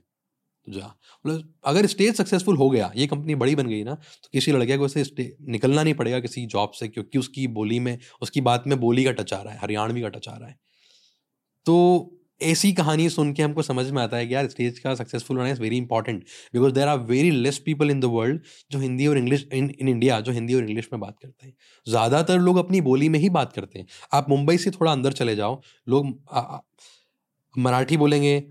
जा। बोले अगर स्टेज सक्सेसफुल हो गया, ये कंपनी बड़ी बन गई ना तो किसी लड़के को स्टे- निकलना नहीं पड़ेगा किसी जॉब से, क्योंकि उसकी बोली में, उसकी बात में बोली का टच आ रहा है, हरियाणवी का टच आ रहा है। तो ऐसी कहानी सुन के हमको समझ में आता है कि यार, स्टेज का सक्सेसफुल होना is very important because there are very less people in the world जो हिंदी और इंग्लिश, इन इन इंडिया जो हिंदी और इंग्लिश में बात करते हैं। ज़्यादातर लोग अपनी बोली में ही बात करते हैं। आप मुंबई से थोड़ा अंदर चले जाओ, लोग मराठी बोलेंगे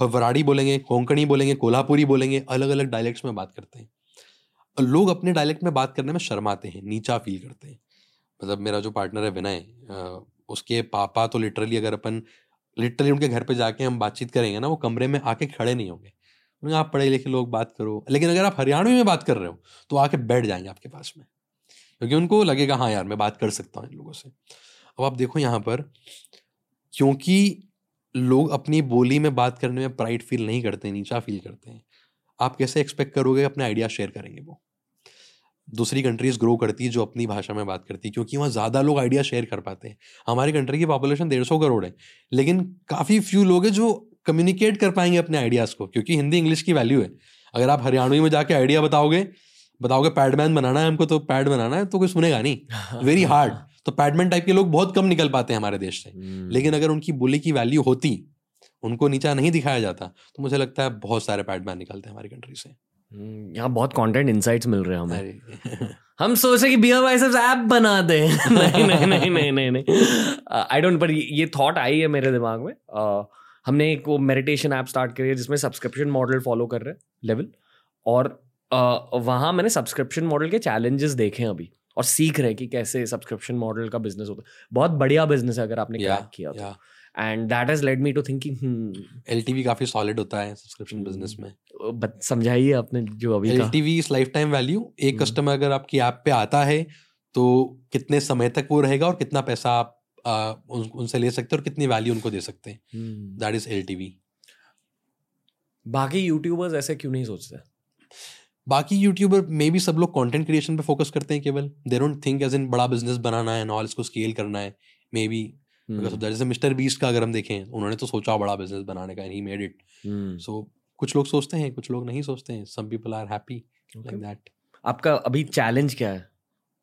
और वराड़ी बोलेंगे, कोंकणी बोलेंगे, कोल्हापुरी बोलेंगे अलग अलग डायलेक्ट्स में बात करते हैं। और लोग अपने डायलेक्ट में बात करने में शर्माते हैं, नीचा फील करते हैं। मतलब मेरा जो पार्टनर है विनय उसके पापा तो लिटरली अगर अपन लिटरली उनके घर पे जाके हम बातचीत करेंगे ना, वो कमरे में आके खड़े नहीं होंगे। उन्हें आप पढ़े लिखे लोग बात करो। लेकिन अगर आप हरियाणवी में बात कर रहे हो तो आके बैठ जाएँगे आपके पास में। क्योंकि उनको लगेगा हाँ यार, मैं बात कर सकता हूँ इन लोगों से। अब आप देखो यहाँ पर, क्योंकि लोग अपनी बोली में बात करने में प्राइड फील नहीं करते, नीचा फील करते हैं। आप कैसे एक्सपेक्ट करोगे अपने आइडिया शेयर करेंगे वो? दूसरी कंट्रीज़ ग्रो करती है जो अपनी भाषा में बात करती है, क्योंकि वहाँ ज़्यादा लोग आइडिया शेयर कर पाते हैं। हमारी कंट्री की पॉपुलेशन डेढ़ सौ करोड़ है, लेकिन काफ़ी फ्यू लोग हैं जो कम्युनिकेट कर पाएँगे अपने आइडियाज़ को, क्योंकि हिंदी इंग्लिश की वैल्यू है। अगर आप हरियाणवी में जाके आइडिया बताओगे बताओगे पैडमैन बनाना है हमको तो पैड बनाना है तो कोई सुनेगा नहीं। वेरी हार्ड तो पैडमैन टाइप के लोग बहुत कम निकल पाते हैं हमारे देश से। हम्म। लेकिन अगर उनकी बोली की वैल्यू होती उनको नीचा नहीं दिखाया जाता तो मुझे लगता है बहुत सारे पैडमैन निकलते हैं हमारी कंट्री से। हम्म, यहाँ बहुत कंटेंट इनसाइट्स मिल रहे हैं हमें। <laughs> हम सोचे कि बियर बाइसेप्स ऐप बना दे। <laughs> नहीं नहीं नहीं नहीं नहीं नहीं। आई डोंट पर ये थॉट आई है मेरे दिमाग में। Uh, हमने एक वो मेडिटेशन ऐप स्टार्ट करी है जिसमें सब्सक्रिप्शन मॉडल फॉलो कर रहे हैं लेवल और uh, वहाँ मैंने सब्सक्रिप्शन मॉडल के चैलेंजेस देखे हैं अभी। और सीख रहे कि कैसे सब्सक्रिप्शन मॉडल का बिज़नेस होता है। बहुत बढ़िया बिज़नेस है अगर आपने क्रैक किया तो। And that has led me to thinking LTV काफ़ी सॉलिड होता है सब्सक्रिप्शन बिज़नेस में। समझाइए आपने जो अभी LTV is life time value एक कस्टमर अगर आपकी ऐप पे आता है तो कितने समय तक वो रहेगा और कितना पैसा आप आ, उन, उनसे ले सकते हैं और कितनी वैल्यू उनको दे सकते हैं। दैट इज़ एल बाकी यूट्यूबर्स ऐसे क्यों नहीं सोचते? बाकी यूट्यूबर मे भी सब लोग कंटेंट क्रिएशन पे फोकस करते हैं केवल। They don't think as in बड़ा बिज़नेस बनाना है नॉल इसको स्केल करना है मे बी जैसे मिस्टर बीस्ट का अगर हम देखें उन्होंने तो सोचा बड़ा बिज़नेस बनाने का ही मेड इट सो कुछ लोग सोचते हैं कुछ लोग नहीं सोचते हैं। Some people are happy like that आपका अभी चैलेंज क्या है?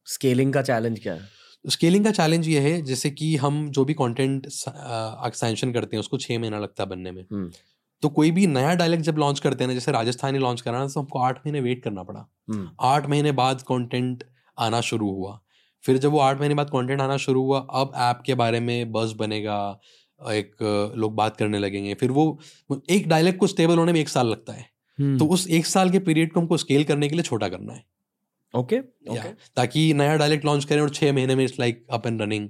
स्केलिंग का चैलेंज क्या है? स्केलिंग का चैलेंज ये है जैसे कि हम जो भी कंटेंट एक्सटेंशन करते हैं उसको छः महीना लगता है बनने में। हम्म। तो कोई भी नया डायलेक्ट जब लॉन्च करते हैं ना जैसे राजस्थानी लॉन्च कराना तो हमको आठ महीने वेट करना पड़ा हम्म। आठ महीने बाद कंटेंट आना शुरू हुआ फिर जब वो आठ महीने बाद कंटेंट आना शुरू हुआ अब ऐप के बारे में बस बनेगा एक लोग बात करने लगेंगे फिर वो एक डायलेक्ट को स्टेबल होने में एक साल लगता है हम्म। तो उस एक साल के पीरियड को हमको स्केल करने के लिए छोटा करना है ओके okay, okay. ताकि नया डायलेक्ट लॉन्च करें और छह महीने में it's like up and running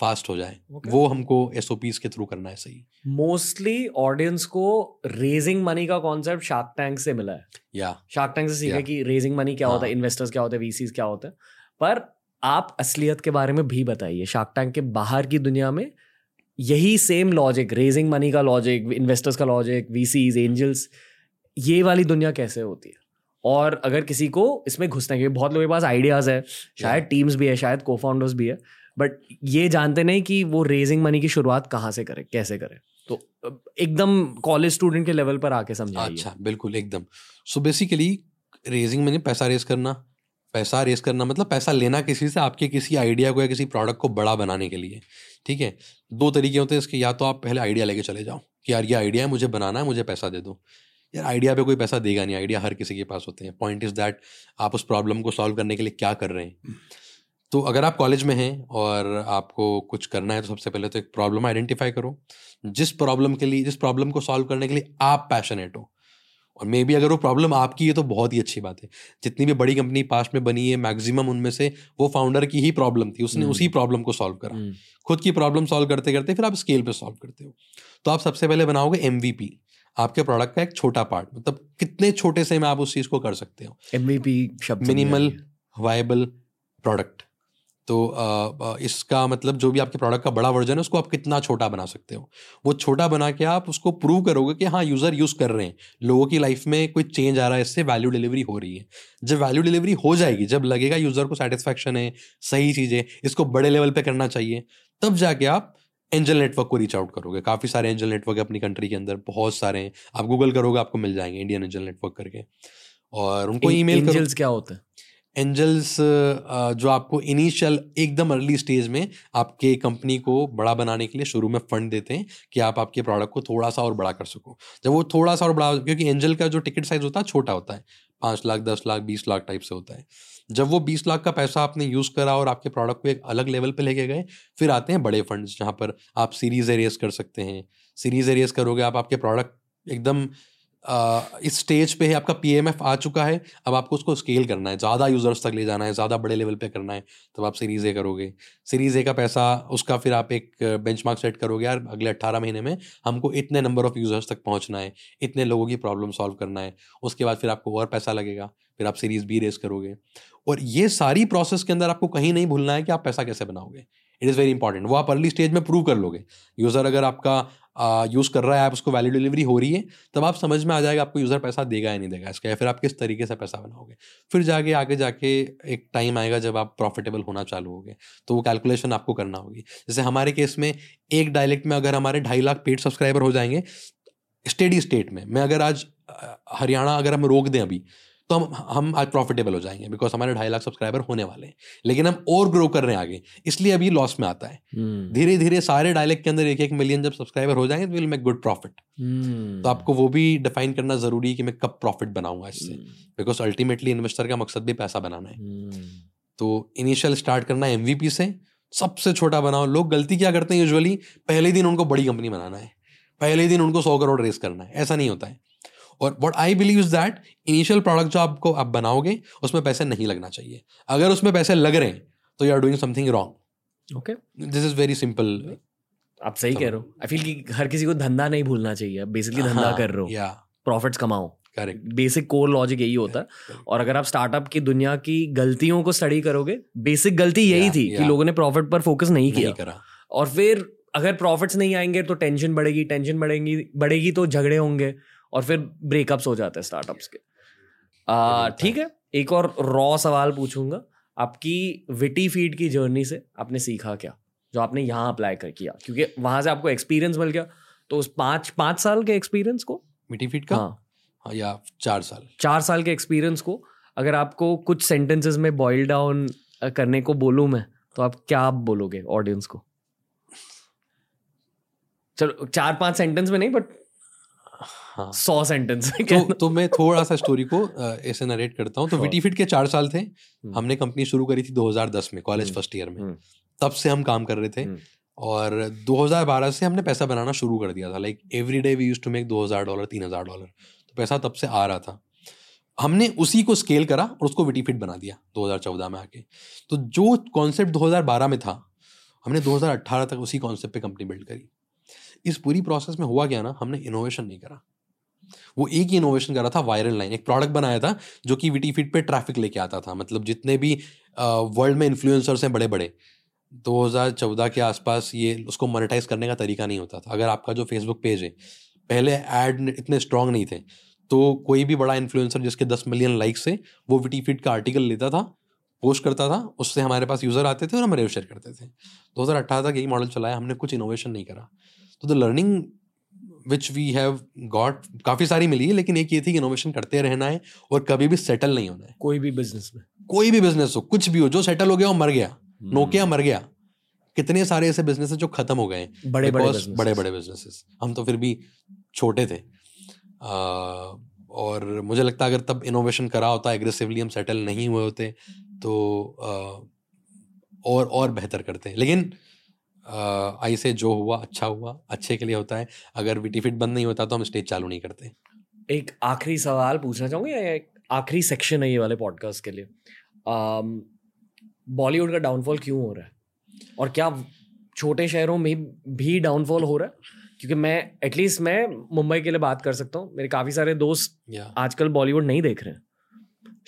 fast हो जाए। Okay. वो हमको एस के थ्रू करना है सही। मोस्टली ऑडियंस को रेजिंग मनी का कॉन्सेप्ट शार्क टैंक से मिला है। या। शार्क टैंक से सीखा कि रेजिंग मनी क्या हाँ. होता है इन्वेस्टर्स क्या होते हैं वीसीज क्या होते हैं। पर आप असलियत के बारे में भी बताइए शार्क टैंक के बाहर की दुनिया में यही सेम लॉजिक रेजिंग मनी का लॉजिक इन्वेस्टर्स का लॉजिक वीसीज एंजल्स ये वाली दुनिया कैसे होती है? और अगर किसी को इसमें घुसना है बहुत लोगों के पास आइडियाज़ है शायद टीम्स भी है शायद को फाउंडर्स भी है बट ये जानते नहीं कि वो रेजिंग मनी की शुरुआत कहाँ से करे कैसे करे। तो एकदम कॉलेज स्टूडेंट के लेवल पर आके समझाइए। अच्छा बिल्कुल एकदम। सो बेसिकली रेजिंग मनी पैसा रेज करना पैसा रेस करना मतलब पैसा लेना किसी से आपके किसी आइडिया को या किसी प्रोडक्ट को बड़ा बनाने के लिए। ठीक है? दो तरीके होते हैं इसके या तो आप पहले आइडिया लेके चले जाओ कि यार ये आइडिया है मुझे बनाना है मुझे पैसा दे दो। यार आइडिया पे कोई पैसा देगा नहीं आइडिया हर किसी के पास होते हैं। पॉइंट इज़ दैट आप उस प्रॉब्लम को सॉल्व करने के लिए क्या कर रहे हैं? तो अगर आप कॉलेज में हैं और आपको कुछ करना है तो सबसे पहले तो एक प्रॉब्लम आइडेंटिफाई करो। जिस प्रॉब्लम के लिए जिस प्रॉब्लम को सॉल्व करने के लिए आप पैशनेट हो। और मे बी अगर वो प्रॉब्लम आपकी है तो बहुत ही अच्छी बात है। जितनी भी बड़ी कंपनी पास्ट में बनी है मैक्सिमम उनमें से वो फाउंडर की ही प्रॉब्लम थी। उसने उसी प्रॉब्लम हम्म। को सॉल्व करा। हम्म। खुद की प्रॉब्लम सॉल्व करते करते फिर आप स्केल पे सॉल्व करते हो। तो आप सबसे पहले बनाओगे एमवीपी आपके प्रोडक्ट का एक छोटा पार्ट मतलब कितने छोटे से में आप उस चीज़ को कर सकते हो। एमवीपी शब्द मिनिमल वायबल प्रोडक्ट तो इसका मतलब जो भी आपके प्रोडक्ट का बड़ा वर्जन है उसको आप कितना छोटा बना सकते हो? वो छोटा बना के आप उसको प्रूव करोगे कि हाँ यूज़र यूज़ कर रहे हैं। लोगों की लाइफ में कोई चेंज आ रहा है इससे वैल्यू डिलीवरी हो रही है। जब वैल्यू डिलीवरी हो जाएगी जब लगेगा यूज़र को सेटिस्फैक्शन है सही चीज़ें इसको बड़े लेवल पर करना चाहिए तब जाके आप एंजल नेटवर्क को रीच आउट करोगे। काफ़ी सारे एंजल नेटवर्क अपनी कंट्री के अंदर बहुत सारे हैं। आप गूगल करोगे आपको मिल जाएँगे इंडियन एंजल नेटवर्क करके। और उनको ईमेल एंजल्स क्या होते हैं? एंजल्स जो आपको इनिशियल एकदम अर्ली स्टेज में आपके कंपनी को बड़ा बनाने के लिए शुरू में फंड देते हैं कि आप आपके प्रोडक्ट को थोड़ा सा और बड़ा कर सको। जब वो थोड़ा सा और बड़ा, क्योंकि एंजल का जो टिकट साइज़ होता है, छोटा होता है। पाँच लाख, दस लाख, बीस लाख टाइप से होता है। जब वो बीस लाख का पैसा आपने यूज़ करा और आपके प्रोडक्ट को एक अलग लेवल पे लेके गए, फिर आते हैं बड़े फंड्स जहाँ पर आप सीरीज़ एरियस कर सकते हैं। सीरीज़ एरियस करोगे आप, आपके प्रोडक्ट एकदम इस स्टेज पे है आपका पीएमएफ आ चुका है। अब आपको उसको स्केल करना है। ज़्यादा यूज़र्स तक ले जाना है, ज़्यादा बड़े लेवल पे करना है, तब आप सीरीज़ ए करोगे। सीरीज़ ए का पैसा, उसका फिर आप एक बेंचमार्क सेट करोगे, यार अगले अट्ठारह महीने में हमको इतने नंबर ऑफ़ यूज़र्स तक पहुँचना है, इतने लोगों की प्रॉब्लम सॉल्व करना है। उसके बाद फिर आपको और पैसा लगेगा, फिर आप सीरीज़ बी रेस करोगे। और ये सारी प्रोसेस के अंदर आपको कहीं नहीं भूलना है कि आप पैसा कैसे बनाओगे। इट इज़ वेरी इंपॉर्टेंट वो आप अर्ली स्टेज में प्रूव कर लोगे। यूज़र अगर आपका यूज़ कर रहा है, आप उसको वैल्यू डिलीवरी हो रही है, तब आप समझ में आ जाएगा आपको यूज़र पैसा देगा या नहीं देगा इसका, या फिर आप किस तरीके से पैसा बनाओगे। फिर जाके, आगे जाके एक टाइम आएगा जब आप प्रॉफिटेबल होना चालू होगे तो वो कैलकुलेशन आपको करना होगी। जैसे हमारे केस में एक डायलेक्ट में अगर हमारे ढाई लाख पेड सब्सक्राइबर हो जाएँगे स्टेडी स्टेट में, मैं अगर आज हरियाणा अगर हम रोक दें अभी तो हम हम आज प्रॉफिटेबल हो जाएँगे बिकॉज़ हमारे ढाई लाख सब्सक्राइबर होने वाले हैं। लेकिन हम और ग्रो कर रहे हैं आगे। इसलिए अभी लॉस में आता है। हम्म। धीरे धीरे सारे डायलेक्ट के अंदर एक एक मिलियन जब सब्सक्राइबर हो जाएँगे तो विल मेक गुड प्रॉफिट तो आपको वो भी डिफाइन करना ज़रूरी है कि मैं कब प्रॉफिट बनाऊँगा इससे। बिकॉज़ अल्टीमेटली इन्वेस्टर का मकसद भी पैसा बनाना है। हम्म। तो इनिशियल स्टार्ट करना है एमवीपी से। सबसे छोटा बनाओ। लोग गलती क्या करते हैं यूजुअली पहले दिन उनको बड़ी कंपनी बनाना है। पहले दिन उनको सौ करोड़ रेस करना है। ऐसा नहीं होता है। और what I believe is that initial product जो आपको आप बनाओगे उसमें पैसे नहीं लगना चाहिए। अगर उसमें पैसे लग रहे हैं तो you are doing something wrong okay this is very simple आप सही कह रहे हो। आई फील कि हर किसी को धंधा नहीं भूलना चाहिए। बेसिकली धंधा कर रहे हो। या प्रॉफिट्स कमाओ। करेक्ट बेसिक कोर लॉजिक यही होता। है और अगर आप स्टार्टअप की दुनिया की गलतियों को स्टडी करोगे बेसिक गलती यही Yeah, थी कि लोगों ने प्रॉफिट पर फोकस नहीं किया। करा। और फिर अगर प्रॉफिट्स नहीं आएँगे तो टेंशन बढ़ेगी टेंशन बढ़ेगी बढ़ेगी तो झगड़े होंगे। और फिर ब्रेकअप्स हो जाते हैं स्टार्टअप्स के। आ, ठीक है एक और रॉ सवाल पूछूँगा। आपकी विटी फ़ीड की जर्नी से आपने सीखा क्या? जो आपने यहाँ अप्लाई कर किया। क्योंकि वहाँ से आपको एक्सपीरियंस मिल गया। तो उस पाँच पाँच साल के एक्सपीरियंस को? विटी फीट का? हाँ। हाँ, या चार साल? चार साल के एक्सपीरियंस को अगर आपको कुछ सेंटेंसेस में बॉइल डाउन करने को बोलूँ मैं तो आप क्या बोलोगे ऑडियंस को? चलो चार पाँच सेंटेंस में नहीं बट हाँ। सौ सेंटेंस तो तो मैं थोड़ा सा स्टोरी को ऐसे नरेट करता हूँ। तो Sure. विटी फिट के चार साल थे। हमने कंपनी शुरू करी थी 2010 में कॉलेज हम्म, फ़र्स्ट ईयर में। हम्म। तब से हम काम कर रहे थे। हम्म। और 2012 से हमने पैसा बनाना शुरू कर दिया था। Like every day we use to make 2000 dollar 3000 dollar तो पैसा तब से आ रहा था। हमने उसी को स्केल करा और उसको विटी फिट बना दिया 2014 में आके। तो जो कॉन्सेप्ट 2012 में था हमने 2018 तक उसी कॉन्सेप्ट पे कंपनी बिल्ड करी। इस पूरी प्रोसेस में हुआ क्या ना, हमने इनोवेशन नहीं करा। वो एक ही इनोवेशन करा था वायरल लाइन एक प्रोडक्ट बनाया था जो कि विटी फिट पे ट्रैफ़िक लेके आता था। मतलब जितने भी वर्ल्ड में इन्फ्लुएंसर्स हैं बड़े बड़े 2014 के आसपास ये उसको मोनेटाइज करने का तरीका नहीं होता था। अगर आपका जो फेसबुक पेज है, पहले एड इतने स्ट्रांग नहीं थे तो कोई भी बड़ा इन्फ्लुएंसर जिसके 10 मिलियन लाइक्स है वो विटी फिट का आर्टिकल लेता था पोस्ट करता था, उससे हमारे पास यूज़र आते थे और हम रेव शेयर करते थे। 2018 तक यही मॉडल चलाया, हमने कुछ इनोवेशन नहीं करा। तो the learning which we have got काफ़ी सारी मिली है लेकिन एक ये थी कि इनोवेशन करते रहना है और कभी भी सेटल नहीं होना है। कोई भी बिज़नेस में। कोई भी बिज़नेस हो कुछ भी हो जो सेटल हो गया वो मर गया। नोकिया मर गया। कितने सारे ऐसे बिज़नेस जो खत्म हो गए बड़े बड़े बड़े बड़े बिजनेसेस हम तो फिर भी छोटे थे। आ, और मुझे लगता है अगर तब इनोवेशन करा होता एग्रेसिवली हम सेटल नहीं हुए होते तो आ, और और बेहतर करते हैं। लेकिन आई से जो हुआ अच्छा हुआ अच्छे के लिए होता है। अगर विटी फिट बंद नहीं होता तो हम स्टेज चालू नहीं करते। एक आखिरी सवाल पूछना चाहूँगा या एक आखिरी सेक्शन है ये वाले पॉडकास्ट के लिए? बॉलीवुड का डाउनफॉल क्यों हो रहा है? और क्या छोटे शहरों में भी डाउनफॉल हो रहा है? क्योंकि मैं एटलीस्ट मैं मुंबई के लिए बात कर सकता हूँ। मेरे काफ़ी सारे दोस्त या आजकल बॉलीवुड नहीं देख रहे हैं।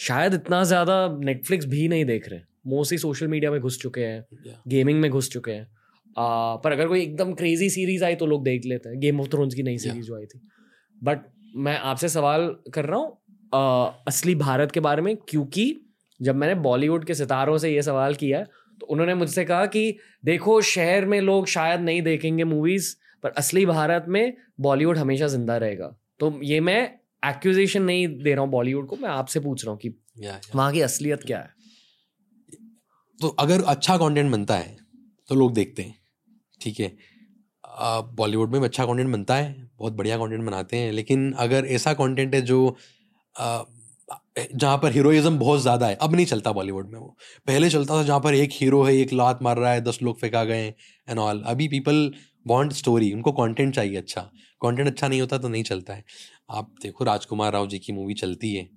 शायद इतना ज़्यादा नेटफ्लिक्स भी नहीं देख रहे मोस्टली सोशल मीडिया में घुस चुके हैं। गेमिंग में घुस चुके हैं। आ, पर अगर कोई एकदम क्रेजी सीरीज़ आई तो लोग देख लेते हैं। गेम ऑफ़ थ्रोन्स की नई सीरीज़ जो आई थी। बट मैं आपसे सवाल कर रहा हूँ असली भारत के बारे में क्योंकि जब मैंने बॉलीवुड के सितारों से ये सवाल किया तो उन्होंने मुझसे कहा कि देखो शहर में लोग शायद नहीं देखेंगे मूवीज़ पर असली भारत में बॉलीवुड हमेशा ज़िंदा रहेगा। तो ये मैं एक्यूजेशन नहीं दे रहा हूँ बॉलीवुड को मैं आपसे पूछ रहा हूँ कि वहाँ की असलियत क्या है? तो अगर अच्छा कंटेंट बनता है तो लोग देखते हैं, ठीक है। बॉलीवुड में अच्छा कंटेंट बनता है, बहुत बढ़िया कंटेंट बनाते हैं, लेकिन अगर ऐसा कंटेंट है जो जहाँ पर हीरोइज्म बहुत ज़्यादा है, अब नहीं चलता बॉलीवुड में वो। पहले चलता था जहाँ पर एक हीरो है, एक लात मार रहा है, दस लोग फेंका गए एंड ऑल अभी पीपल वांट स्टोरी उनको कंटेंट चाहिए अच्छा। कंटेंट अच्छा नहीं होता तो नहीं चलता है। आप देखो राजकुमार राव जी की मूवी चलती है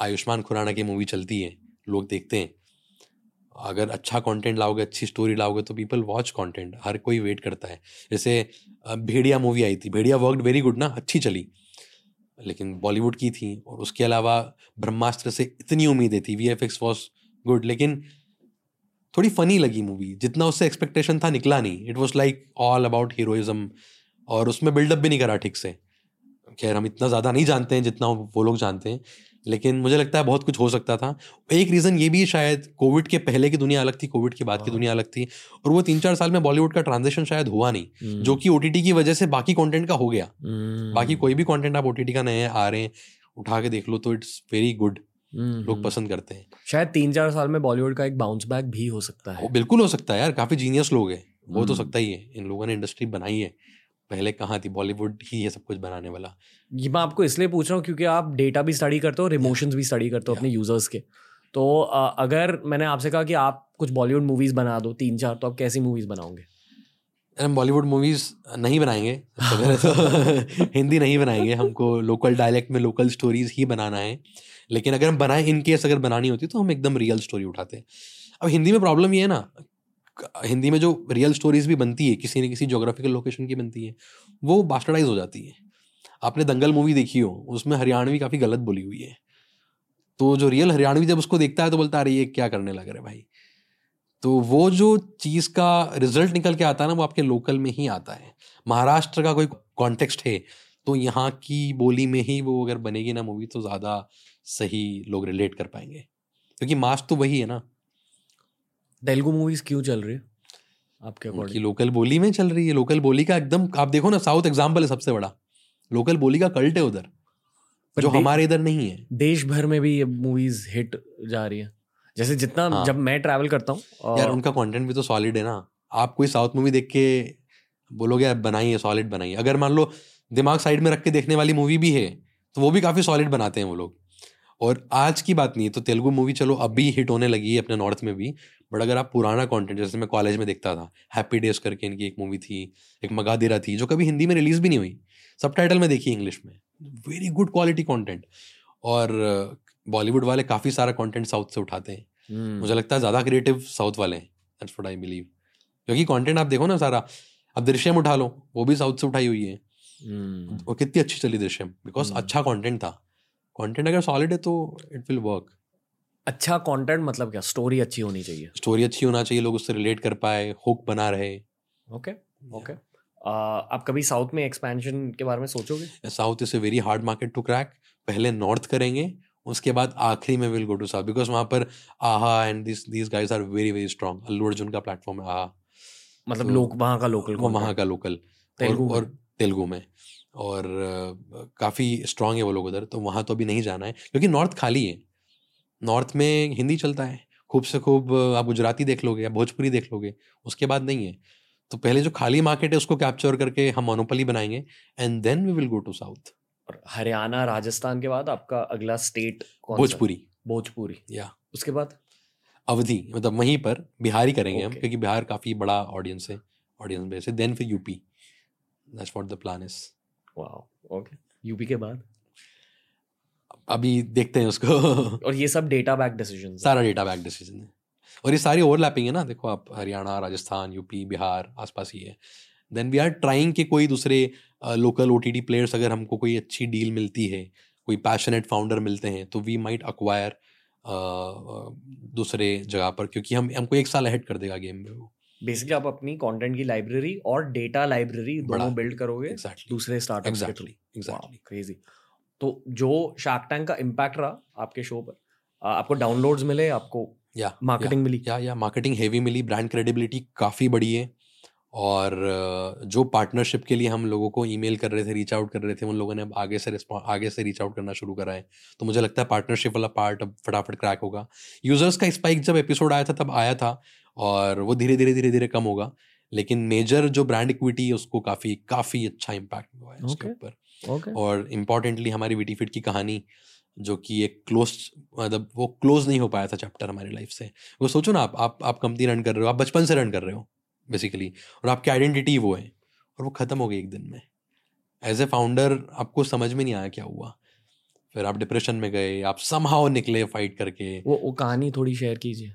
आयुष्मान खुराना की मूवी चलती है, लोग देखते हैं। अगर अच्छा कंटेंट लाओगे, अच्छी स्टोरी लाओगे तो पीपल वॉच कंटेंट हर कोई वेट करता है। जैसे भेड़िया मूवी आई थी। भेड़िया वर्कड वेरी गुड ना, अच्छी चली। लेकिन बॉलीवुड की थी, और उसके अलावा ब्रह्मास्त्र से इतनी उम्मीदें थी V F X was good लेकिन थोड़ी फनी लगी मूवी जितना उससे एक्सपेक्टेशन था, निकला नहीं। It was like all about heroism और उसमें बिल्डअप भी नहीं करा ठीक से। खैर, हम इतना ज़्यादा नहीं जानते हैं जितना वो लोग जानते हैं। लेकिन मुझे लगता है बहुत कुछ हो सकता था। एक रीज़न ये भी शायद कोविड के पहले की दुनिया अलग थी कोविड के बाद की दुनिया अलग थी और वो तीन चार साल में बॉलीवुड का ट्रांजेक्शन शायद हुआ नहीं जो कि ओटीटी की वजह से बाकी कॉन्टेंट का हो गया। बाकी कोई भी कॉन्टेंट आप ओ का नए आ रहे हैं उठा के देख लो तो इट्स वेरी गुड लोग पसंद करते हैं। शायद तीन चार साल में बॉलीवुड का एक बाउंस बैक भी हो सकता वो है। बिल्कुल हो सकता है यार काफ़ी जीनियस लोग हैं। वो तो हम्म। सकता ही है इन लोगों ने इंडस्ट्री बनाई है। पहले कहाँ थी बॉलीवुड ही ये सब कुछ बनाने वाला। ये मैं आपको इसलिए पूछ रहा हूँ क्योंकि आप डेटा भी स्टडी करते हो और इमोशंस भी स्टडी करते हो अपने यूज़र्स के। तो अगर मैंने आपसे कहा कि आप कुछ बॉलीवुड मूवीज़ बना दो तीन चार तो आप कैसी मूवीज़ बनाओगे? हम बॉलीवुड मूवीज़ नहीं बनाएँगे। <laughs> तो हिंदी नहीं बनाएँगे हमको लोकल डायलेक्ट में लोकल स्टोरीज ही बनाना है। लेकिन अगर हम बनाए इन केस अगर बनानी होती तो हम एकदम रियल स्टोरी उठाते। हैं अब हिंदी में प्रॉब्लम ये है ना हिंदी में जो रियल स्टोरीज भी बनती है, किसी न किसी जोग्राफिकल लोकेशन की बनती है, वो बास्टर्डाइज हो जाती है। आपने दंगल मूवी देखी हो, उसमें हरियाणवी काफ़ी गलत बोली हुई है। तो जो रियल हरियाणवी जब उसको देखता है तो बोलता अरे, ये क्या करने लग रहे भाई? तो वो जो चीज़ का रिज़ल्ट निकल के आता है ना, वो आपके लोकल में ही आता है। महाराष्ट्र का कोई कॉन्टेक्स्ट है तो यहाँ की बोली में ही वो अगर बनेगी ना मूवी तो ज़्यादा सही लोग रिलेट कर पाएँगे। क्योंकि मास तो वही है ना। तेलुगु मूवीज़ क्यों चल रही है? आपके अकॉर्डिंग लोकल बोली में चल रही है। लोकल बोली का एकदम आप देखो ना साउथ एग्ज़ाम्पल है सबसे बड़ा। लोकल बोली का कल्ट है उधर जो हमारे इधर नहीं है। देश भर में भी ये मूवीज़ हिट जा रही है। जैसे जितना हाँ। जब मैं ट्रैवल करता हूँ यार उनका कंटेंट भी तो सॉलिड है ना। आप कोई साउथ मूवी देख के बोलोगे यार बनाइए सॉलिड बनाइए अगर मान लो दिमाग साइड में रख के देखने वाली मूवी भी है तो वो भी काफ़ी सॉलिड बनाते हैं वो लोग। और आज की बात नहीं है तो तेलुगु मूवी चलो अभी हिट होने लगी है अपने नॉर्थ में भी। बट अगर आप पुराना कंटेंट जैसे मैं कॉलेज में देखता था हैप्पी डेज़ करके इनकी एक मूवी थी एक मगादिरा थी जो कभी हिंदी में रिलीज़ भी नहीं हुई। सब में देखी इंग्लिश में। वेरी गुड क्वालिटी कॉन्टेंट और बॉलीवुड वाले काफ़ी सारा कॉन्टेंट साउथ से उठाते हैं। हम्म, मुझे लगता है ज़्यादा क्रिएटिव साउथ वाले हैं। दैट्स व्हाट आई बिलीव क्योंकि कंटेंट आप देखो ना सारा अब दृश्यम उठा लो वो भी साउथ से उठाई हुई है। और कितनी अच्छी चली दृश्यम बिकॉज़ हम्म। अच्छा कंटेंट था। कंटेंट अगर सॉलिड है तो इट विल वर्क अच्छा कंटेंट मतलब क्या? स्टोरी अच्छी होनी चाहिए। स्टोरी अच्छी होना चाहिए लोग उससे रिलेट कर पाए हुक बना रहे। ओके ओके आप कभी साउथ में एक्सपेंशन के बारे में सोचोगे? South is a very hard market to crack पहले नॉर्थ करेंगे उसके बाद आखिरी में will go to South because वहाँ पर आहा and this these guys are very very strong Allu Arjun का प्लेटफॉर्म है आहा मतलब तो लोग वहाँ का लोकल वहाँ का लोकल तेलुगु और, तेलुगु में। और काफ़ी स्ट्रांग है वो लोग उधर तो वहाँ तो अभी नहीं जाना है क्योंकि नॉर्थ खाली है। नॉर्थ में हिंदी चलता है। खूब से खूब आप गुजराती देख लोगे या भोजपुरी देख लोगे उसके बाद नहीं है। तो पहले जो खाली मार्केट है उसको कैप्चर करके हम मोनोपली बनाएँगे and then we will go to South और हरियाणा राजस्थान के बाद आपका अगला स्टेट कौन भोजपुरी। भोजपुरी। या। उसके बाद? अवधि मतलब वहीं पर बिहार ही करेंगे हम क्योंकि बिहार काफ़ी बड़ा ऑडियंस है ऑडियंस बेस है। देन फिर UP that's what the plan is वाह ओके यूपी के बाद? अभी देखते हैं उसको। <laughs> और ये सब डेटा बैक डिसीज़न सारा डेटा बैक डिसीज़न है। और ये सारी ओवरलैपिंग है ना देखो आप हरियाणा राजस्थान यूपी बिहार आसपास ही है। देन वी आर ट्राइंग कि कोई दूसरे लोकल ओ टी प्लेयर्स अगर हमको कोई अच्छी डील मिलती है कोई पैशनेट फाउंडर मिलते हैं तो वी माइट अक्वायर दूसरे जगह पर क्योंकि हम हमको एक साल हेड कर देगा गेम में वो। बेसिकली आप अपनी कंटेंट की लाइब्रेरी और डेटा लाइब्रेरी दोनों बिल्ड करोगे एग्जैक्टली दूसरे स्टार्टअप्स के थ्रू एग्जैक्टली एग्जैक्टली क्रेजी तो जो शार्क टैंक का इम्पैक्ट रहा आपके शो पर आपको डाउनलोड्स मिले आपको या मार्केटिंग मिली। या या मार्केटिंग हेवी मिली ब्रांड क्रेडिबिलिटी काफ़ी बढ़ी है। और जो पार्टनरशिप के लिए हम लोगों को ईमेल कर रहे थे रीच आउट कर रहे थे उन लोगों ने अब आगे से आगे से रीच आउट करना शुरू करा है। तो मुझे लगता है पार्टनरशिप वाला पार्ट अब फटाफट क्रैक होगा। यूज़र्स का स्पाइक जब एपिसोड आया था तब आया था और वो धीरे धीरे धीरे धीरे कम होगा। लेकिन मेजर जो ब्रांड इक्विटी है उसको काफ़ी काफ़ी अच्छा इम्पैक्ट हुआ है okay. उसके ऊपर। ओके और इम्पॉर्टेंटली हमारी विटी फिट की कहानी जो कि एक क्लोज मतलब वो क्लोज नहीं हो पाया था चैप्टर हमारी लाइफ से। वो सोचो ना आप आप आप कंपनी रन कर रहे हो आप बचपन से रन कर रहे हो बेसिकली और आपकी आइडेंटिटी वो है और वो ख़त्म हो गई एक दिन में। एज ए फाउंडर आपको समझ में नहीं आया क्या हुआ। फिर आप डिप्रेशन में गए आप समहाउ निकले फाइट करके। वो वो कहानी थोड़ी शेयर कीजिए।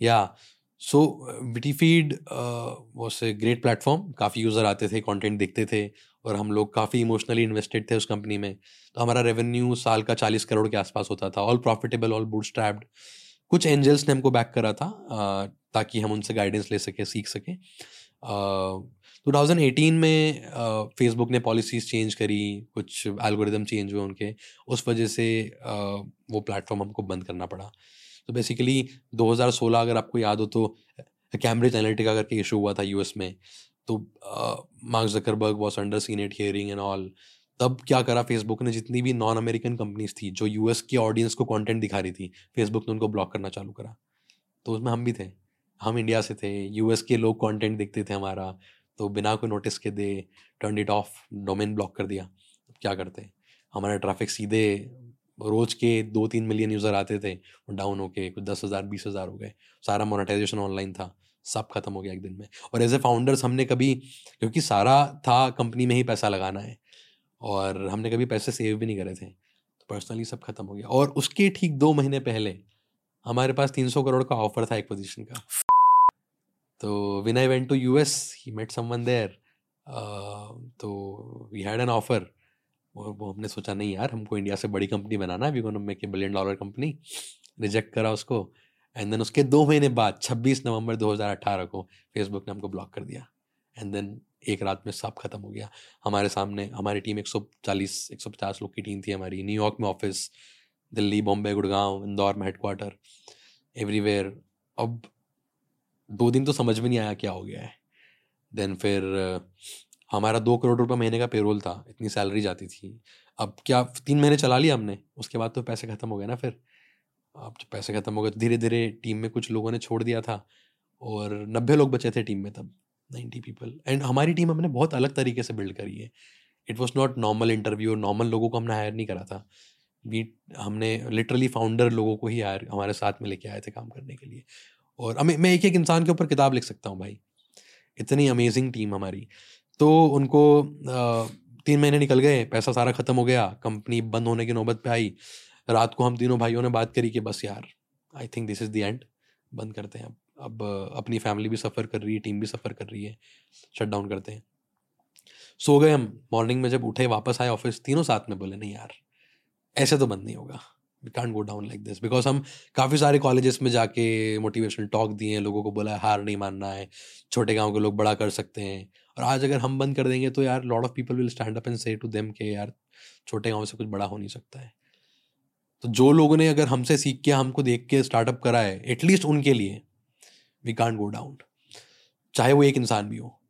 या so Witty Feed was a great platform काफ़ी यूज़र आते थे कंटेंट देखते थे और हम लोग काफ़ी इमोशनली इन्वेस्टेड थे उस कंपनी में। तो हमारा रेवेन्यू साल का चालीस करोड़ के आसपास होता था। All profitable all bootstrapped कुछ एंजल्स ने हमको बैक करा था ताकि हम उनसे गाइडेंस ले सकें, सीख सकें। टू थाउज़ेंड एटीन में फेसबुक ने पॉलिसीज़ चेंज करी, कुछ एल्गोरिदम चेंज हुए उनके। उस वजह से वो प्लेटफॉर्म हमको बंद करना पड़ा। तो बेसिकली 2016 अगर आपको याद हो तो कैम्ब्रिज एनालिटिका करके इशू हुआ था यूएस में। तो Mark Zuckerberg was under Senate hearing and all तब क्या करा फेसबुक ने? जितनी भी नॉन अमेरिकन कंपनीज़ थी, जो यूएस की ऑडियंस को कंटेंट दिखा रही थी फेसबुक ने उनको ब्लॉक करना चालू करा। तो उसमें हम भी थे। हम इंडिया से थे। यूएस के लोग कंटेंट देखते थे हमारा। तो बिना कोई नोटिस के they turn it off domain block कर दिया। क्या करते? हमारा ट्रैफ़िक सीधे रोज के दो तीन मिलियन यूज़र आते थे। डाउन होके कुछ दस हज़ार, बीस हज़ार हो गए। सारा मोनेटाइजेशन ऑनलाइन था। सब खत्म हो गया एक दिन में। और एज ए फाउंडर्स हमने कभी, क्योंकि सारा था कंपनी में ही पैसा लगाना है, और हमने कभी पैसे सेव भी नहीं करे थे तो पर्सनली सब खत्म हो गया। और उसके ठीक दो महीने पहले, हमारे पास तीन सौ करोड़ का ऑफ़र था एक पोजीशन का। तो when I went to U S he met someone there तो वी हैड एन ऑफ़र वो हमने सोचा, नहीं यार, हमको इंडिया से बड़ी कंपनी बनाना है we gonna make a billion dollar company reject करा उसको। एंड देन उसके दो महीने बाद 26 नवंबर 2018 को फेसबुक ने हमको ब्लॉक कर दिया। एंड देन एक रात में सब खत्म हो गया। हमारे सामने, हमारी टीम 140 150 लोग की टीम थी हमारी। न्यूयॉर्क में ऑफ़िस दिल्ली बॉम्बे गुड़गांव इंदौर में हेडक्वार्टर एवरीवेयर अब दो दिन तो समझ में नहीं आया क्या हो गया है। देन फिर, हमारा दो करोड़ रुपये महीने का पेरोल था। इतनी सैलरी जाती थी। अब क्या तीन महीने चला लिया हमने? उसके बाद तो पैसे ख़त्म हो गए ना फिर। अब जब पैसे ख़त्म हो गए तो धीरे धीरे टीम में कुछ लोगों ने छोड़ दिया था और नब्बे लोग बचे थे टीम में तब नाइन्टी पीपल। एंड हमारी टीम हमने बहुत अलग तरीके से बिल्ड करी है। It was not normal interview normal लोगों को हमने हायर नहीं करा था। वी, हमने लिटरली फाउंडर लोगों को ही हायर, हमारे साथ में लेके आए थे काम करने के लिए। और हमें, मैं एक एक इंसान के ऊपर किताब लिख सकता हूँ भाई। इतनी अमेजिंग टीम हमारी। तो उनको तीन महीने निकल गए, पैसा सारा ख़त्म हो गया, कंपनी बंद होने की नौबत पे आई। रात को हम तीनों भाइयों ने बात करी कि बस यार I think this is the end बंद करते हैं। अब अब अपनी फैमिली भी सफ़र कर रही है टीम भी सफ़र कर रही है। शट डाउन करते हैं। सो गए हम। मॉर्निंग में जब उठे, वापस आए ऑफ़िस तीनों साथ में बोले, नहीं यार, ऐसे तो बंद नहीं होगा। We can't go down like this because हम काफ़ी सारे कॉलेजेस में जाके मोटिवेशनल टॉक दिए हैं। लोगों को बोला, हार नहीं मानना है। छोटे गाँव के लोग बड़ा कर सकते हैं। और आज अगर हम बंद कर देंगे तो यार lot of people will stand up and say to them के, यार, छोटे गाँव से कुछ बड़ा हो नहीं सकता है। तो जो लोगों ने अगर हमसे सीख के, हमको देख के स्टार्टअप करा है एटलीस्ट उनके लिए वी कांट गो डाउन चाहे वो एक इंसान भी हो।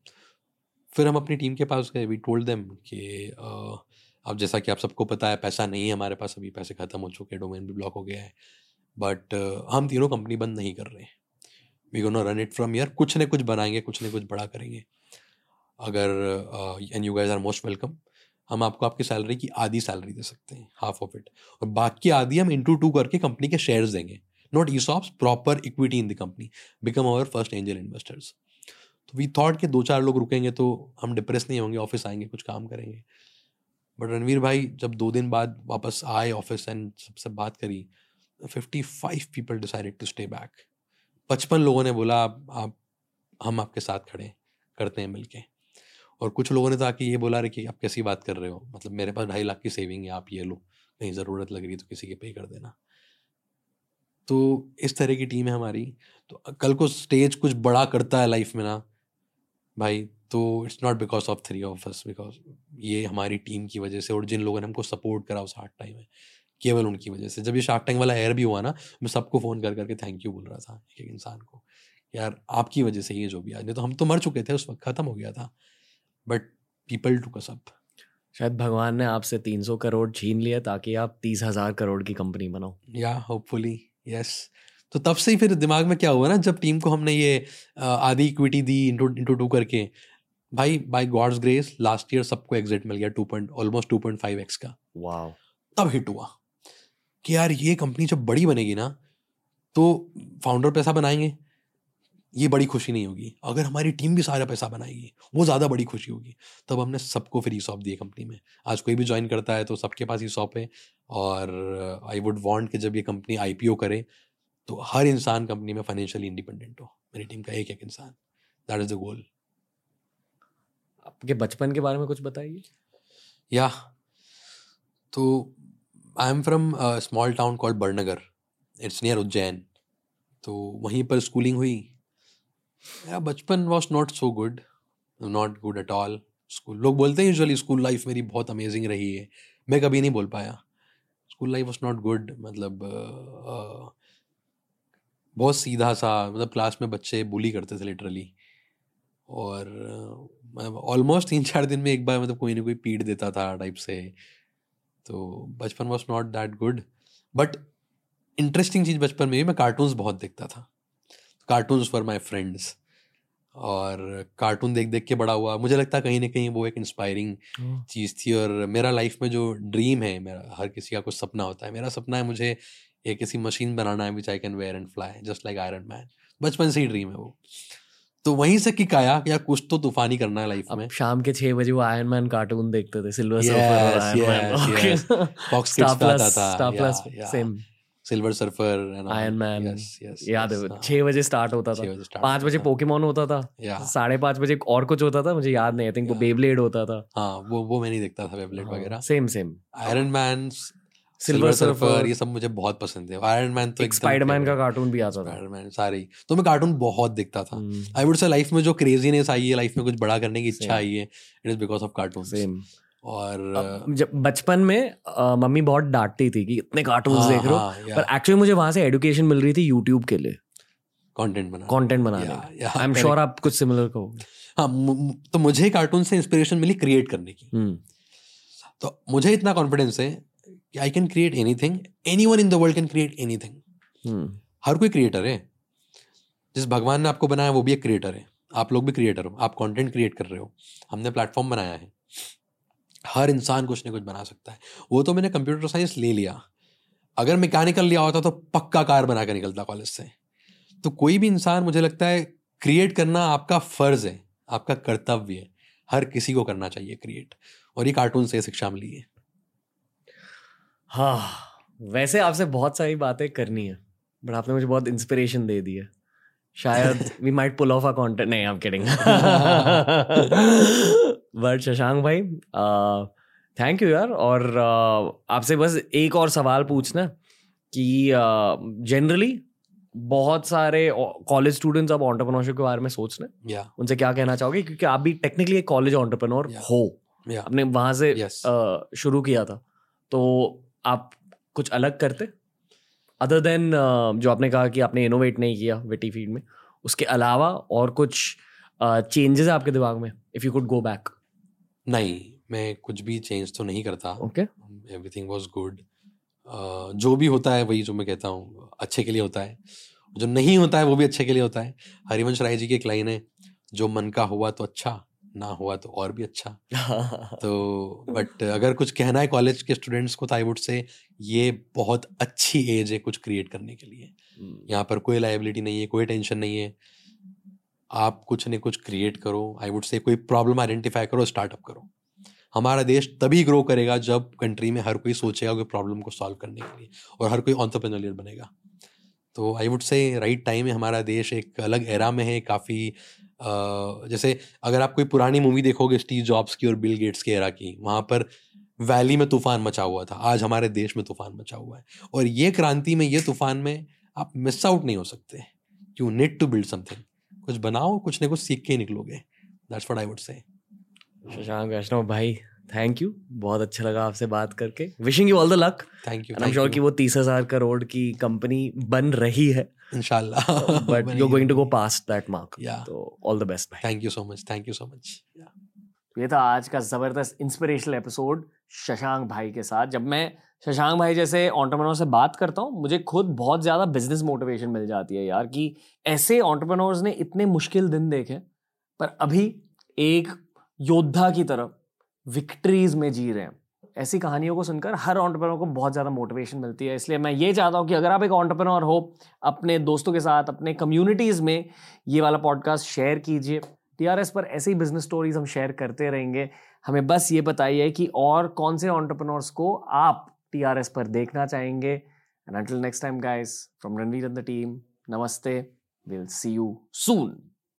फिर हम अपनी टीम के पास गए वी टोल्ड देम कि अब जैसा कि आप सबको पता है, पैसा नहीं है हमारे पास, अभी पैसे ख़त्म हो चुके हैं डोमेन भी ब्लॉक हो गया है। बट हम तीनों कंपनी बंद नहीं कर रहे हैं। वी गोनो रन इट फ्रॉम ईयर कुछ ना कुछ बनाएँगे, कुछ न कुछ बड़ा करेंगे। अगर and you guys are most welcome हम आपको आपकी सैलरी की आधी सैलरी दे सकते हैं हाफ़ ऑफ़ इट और बाकी आधी हम इंटू टू करके कंपनी के शेयर्स देंगे. Not ESOPs proper equity in the company become our first angel investors तो वी थॉट के दो चार लोग रुकेंगे तो हम डिप्रेस नहीं होंगे ऑफ़िस आएँगे कुछ काम करेंगे. बट रणवीर भाई जब दो दिन बाद वापस आए ऑफ़िस एंड सबसे बात करी fifty five people decided to stay back पचपन लोगों ने बोला आप, आप हम आपके साथ खड़े करते हैं मिलके. और कुछ लोगों ने तो आके ये बोला रहे कि आप कैसी बात कर रहे हो? मतलब मेरे पास ढाई लाख की सेविंग है, आप ये लो। कहीं ज़रूरत लग रही है तो किसी के पे कर देना। तो इस तरह की टीम है हमारी। तो कल को स्टेज कुछ बड़ा करता है लाइफ में ना, भाई तो it's not because of three of us, because ये हमारी टीम की वजह से और जिन लोगों ने हमको सपोर्ट करा उस हार्ड टाइम में, केवल उनकी वजह से। जब ये शार्क टैंक वाला एयर भी हुआ ना, मैं सबको फ़ोन कर, करके थैंक यू बोल रहा था एक इंसान को। यार, आपकी वजह से ये जो भी, आज नहीं तो हम तो मर चुके थे, उस वक्त ख़त्म हो गया था। बट पीपल टू कसअप शायद भगवान ने आपसे तीन सौ करोड़ छीन लिया ताकि आप तीस हज़ार करोड़ की कंपनी बनाओ। या होपफुली यस तो तब से ही फिर दिमाग में क्या हुआ ना जब टीम को हमने ये आधी इक्विटी दी इंटू इंटू टू करके भाई by God's grace last year सबको एग्जिट मिल गया two point almost two point five X का। वाह तब हिट हुआ। कि यार ये कंपनी जब बड़ी बनेगी ना तो फाउंडर पैसा बनाएँगे। ये बड़ी खुशी नहीं होगी। अगर हमारी टीम भी सारा पैसा बनाएगी वो ज़्यादा बड़ी खुशी होगी। तब हमने सबको फिर ई सॉप दिए कंपनी में। आज कोई भी ज्वाइन करता है तो सबके पास ई सॉप है और आई वुड वांट कि जब ये कंपनी आईपीओ करे तो हर इंसान कंपनी में फाइनेंशियली इंडिपेंडेंट हो। मेरी टीम का एक एक इंसान। दैट इज़ द गोल आपके बचपन के बारे में कुछ बताइए। या तो I am from small town called Badnagar it's near Ujjain तो वहीं पर स्कूलिंग हुई। या बचपन was not so good not good at all school लोग बोलते हैं यूजुअली स्कूल लाइफ मेरी बहुत अमेजिंग रही है। मैं कभी नहीं बोल पाया। School life was not good मतलब बहुत सीधा सा मतलब क्लास में बच्चे बुली करते थे लिटरली और मतलब ऑलमोस्ट तीन चार दिन में एक बार मतलब कोई ना कोई पीट देता था टाइप से। तो बचपन was not that good but interesting चीज़ बचपन में भी मैं कार्टून्स बहुत देखता था। कार्टून्स फॉर माई फ्रेंड्स और कार्टून देख देख के बड़ा हुआ। मुझे लगता है कहीं ना कहीं वो एक इंस्पायरिंग। चीज़ थी और मेरा लाइफ में जो ड्रीम है मेरा हर किसी का कुछ सपना होता है। मेरा सपना है मुझे एक ऐसी मशीन बनाना है which I can wear and fly just like Iron Man बचपन से ही ड्रीम है वो। तो वहीं से किक आया कि यार कुछ तो तूफानी करना है लाइफ में। शाम के छह बजे वो आयरन मैन कार्टून देखते थे सिल्वर सर्फर और आयरन मैन स्टार पे आता था, same Silver Surfer Iron Man याद है हाँ, छह बजे स्टार्ट होता था। पाँच बजे पोकेमोन होता था। साढ़े पाँच बजे और कुछ होता था मुझे याद नहीं आई थिंक वो. बेबलेड होता था। हाँ वो वो मैं नहीं देखता था वेबलेट वगैरह। Same same Iron Man Silver Surfer ये सब मुझे बहुत पसंद है। आयरन मैन तो एक स्पाइडरमैन का कार्टून भी आता था। स्पाइडरमैन सारे ही। तो मैं कार्टून बहुत देखता था। आई वुड से लाइफ में जो क्रेजीनेस आई है लाइफ में कुछ बड़ा करने की इच्छा आई है it is because of cartoon same और जब बचपन में मम्मी बहुत डांटती थी कि इतने कार्टून हाँ, देख रहे हो। हाँ, पर एक्चुअली मुझे वहाँ से एडुकेशन मिल रही थी यूट्यूब के लिए। कंटेंट बना कंटेंट बनाने आई एम श्योर आप कुछ सिमिलर कहोगे। हाँ तो मुझे कार्टून से इंस्पिरेशन मिली क्रिएट करने की। हम्म। तो मुझे इतना कॉन्फिडेंस है कि I can create anything anyone in the world can create anything hmm. हर कोई क्रिएटर है। जिस भगवान ने आपको बनाया वो भी एक क्रिएटर है। आप लोग भी क्रिएटर हो। आप कंटेंट क्रिएट कर रहे हो। हमने प्लेटफॉर्म बनाया है। हर इंसान कुछ ना कुछ बना सकता है। वो तो मैंने कंप्यूटर साइंस ले लिया। अगर मैकेनिकल लिया होता तो पक्का कार बना कर निकलता कॉलेज से। तो कोई भी इंसान मुझे लगता है क्रिएट करना आपका फ़र्ज़ है, आपका कर्तव्य है। हर किसी को करना चाहिए क्रिएट और ये कार्टून से शिक्षा मिली है। हाँ वैसे आपसे बहुत सारी बातें करनी है बट आपने मुझे बहुत इंस्पिरेशन दे दी है। शायद we might pull off a content नहीं एम किडिंग बट शशांक भाई थैंक यू यार. और uh, आपसे बस एक और सवाल पूछना कि जनरली बहुत सारे कॉलेज स्टूडेंट्स अब ऑन्टरप्रनोरशिप के बारे में सोच रहे या उनसे क्या कहना चाहोगे? क्योंकि आप भी टेक्निकली एक कॉलेज ऑन्टरप्रनोर Yeah. हो। या आपने वहाँ से Yes. अ, शुरू किया था। तो आप कुछ अलग करते? अदर देन जो आपने कहा कि आपने इनोवेट नहीं किया विटी फ़ीड में उसके अलावा और कुछ चेंजेस है आपके दिमाग में? If you could go back नहीं मैं कुछ भी चेंज तो नहीं करता। ओके एवरीथिंग वाज गुड जो भी होता है वही जो मैं कहता हूँ अच्छे के लिए होता है। जो नहीं होता है वो भी अच्छे के लिए होता है। हरिवंश राय जी की एक लाइन है जो मन का हुआ तो अच्छा ना हुआ तो और भी अच्छा। <laughs> तो बट अगर कुछ कहना है कॉलेज के स्टूडेंट्स को तो आई वुड से ये बहुत अच्छी एज है कुछ क्रिएट करने के लिए। यहाँ पर कोई लाइबिलिटी नहीं है कोई टेंशन नहीं है। आप कुछ न कुछ क्रिएट करो आई वुड से कोई प्रॉब्लम आइडेंटिफाई करो स्टार्टअप करो। हमारा देश तभी ग्रो करेगा जब कंट्री में हर कोई सोचेगा कोई प्रॉब्लम को सॉल्व करने के लिए और हर कोई ऑन्टरप्रेन्योरियल बनेगा। तो I would say right time है हमारा देश एक अलग एरा में है काफ़ी जैसे अगर आप कोई पुरानी मूवी देखोगे स्टीव जॉब्स की और बिल गेट्स के एरा की वहाँ पर वैली में तूफ़ान मचा हुआ था आज हमारे देश में तूफ़ान मचा हुआ है। और ये क्रांति में ये तूफ़ान में आप मिस आउट नहीं हो सकते। You need to build something कुछ बनाओ कुछ ना कुछ सीख के निकलोगे। दैट्स व्हाट आई वुड से शशांक वैष्णव भाई थैंक यू बहुत अच्छा लगा आपसे बात करके। Wishing you all the luck thank you I am sure कि वो तीस हज़ार करोड़ की कंपनी बन रही है। इंशाल्लाह but you going to go past that mark Yeah. तो ऑल द बेस्ट भाई thank you so much thank you so much ये था आज का ज़बरदस्त इंस्पिरेशनल एपिसोड शशांक भाई के साथ। जब मैं शशांक भाई जैसे ऑन्टरप्रनोर से बात करता हूँ मुझे खुद बहुत ज़्यादा बिज़नेस मोटिवेशन मिल जाती है यार कि ऐसे ऑन्टरप्रनोर्स ने इतने मुश्किल दिन देखे पर अभी एक योद्धा की तरफ़ विक्ट्रीज में जी रहे हैं। ऐसी कहानियों को सुनकर हर ऑन्टरप्रनोर को बहुत ज़्यादा मोटिवेशन मिलती है। इसलिए मैं ये चाहता हूँ कि अगर आप एक ऑन्टरप्रनोर हो, अपने दोस्तों के साथ, अपने कम्युनिटीज़ में ये वाला पॉडकास्ट शेयर कीजिए। टीआरएस पर ऐसे ही बिज़नेस स्टोरीज हम शेयर करते रहेंगे। हमें बस ये बताइए कि और कौन से ऑन्टरप्रनोर्स को आप टीआरएस पर देखना चाहेंगे। And until next time guys from Ranveer and the team नमस्ते। Will see you soon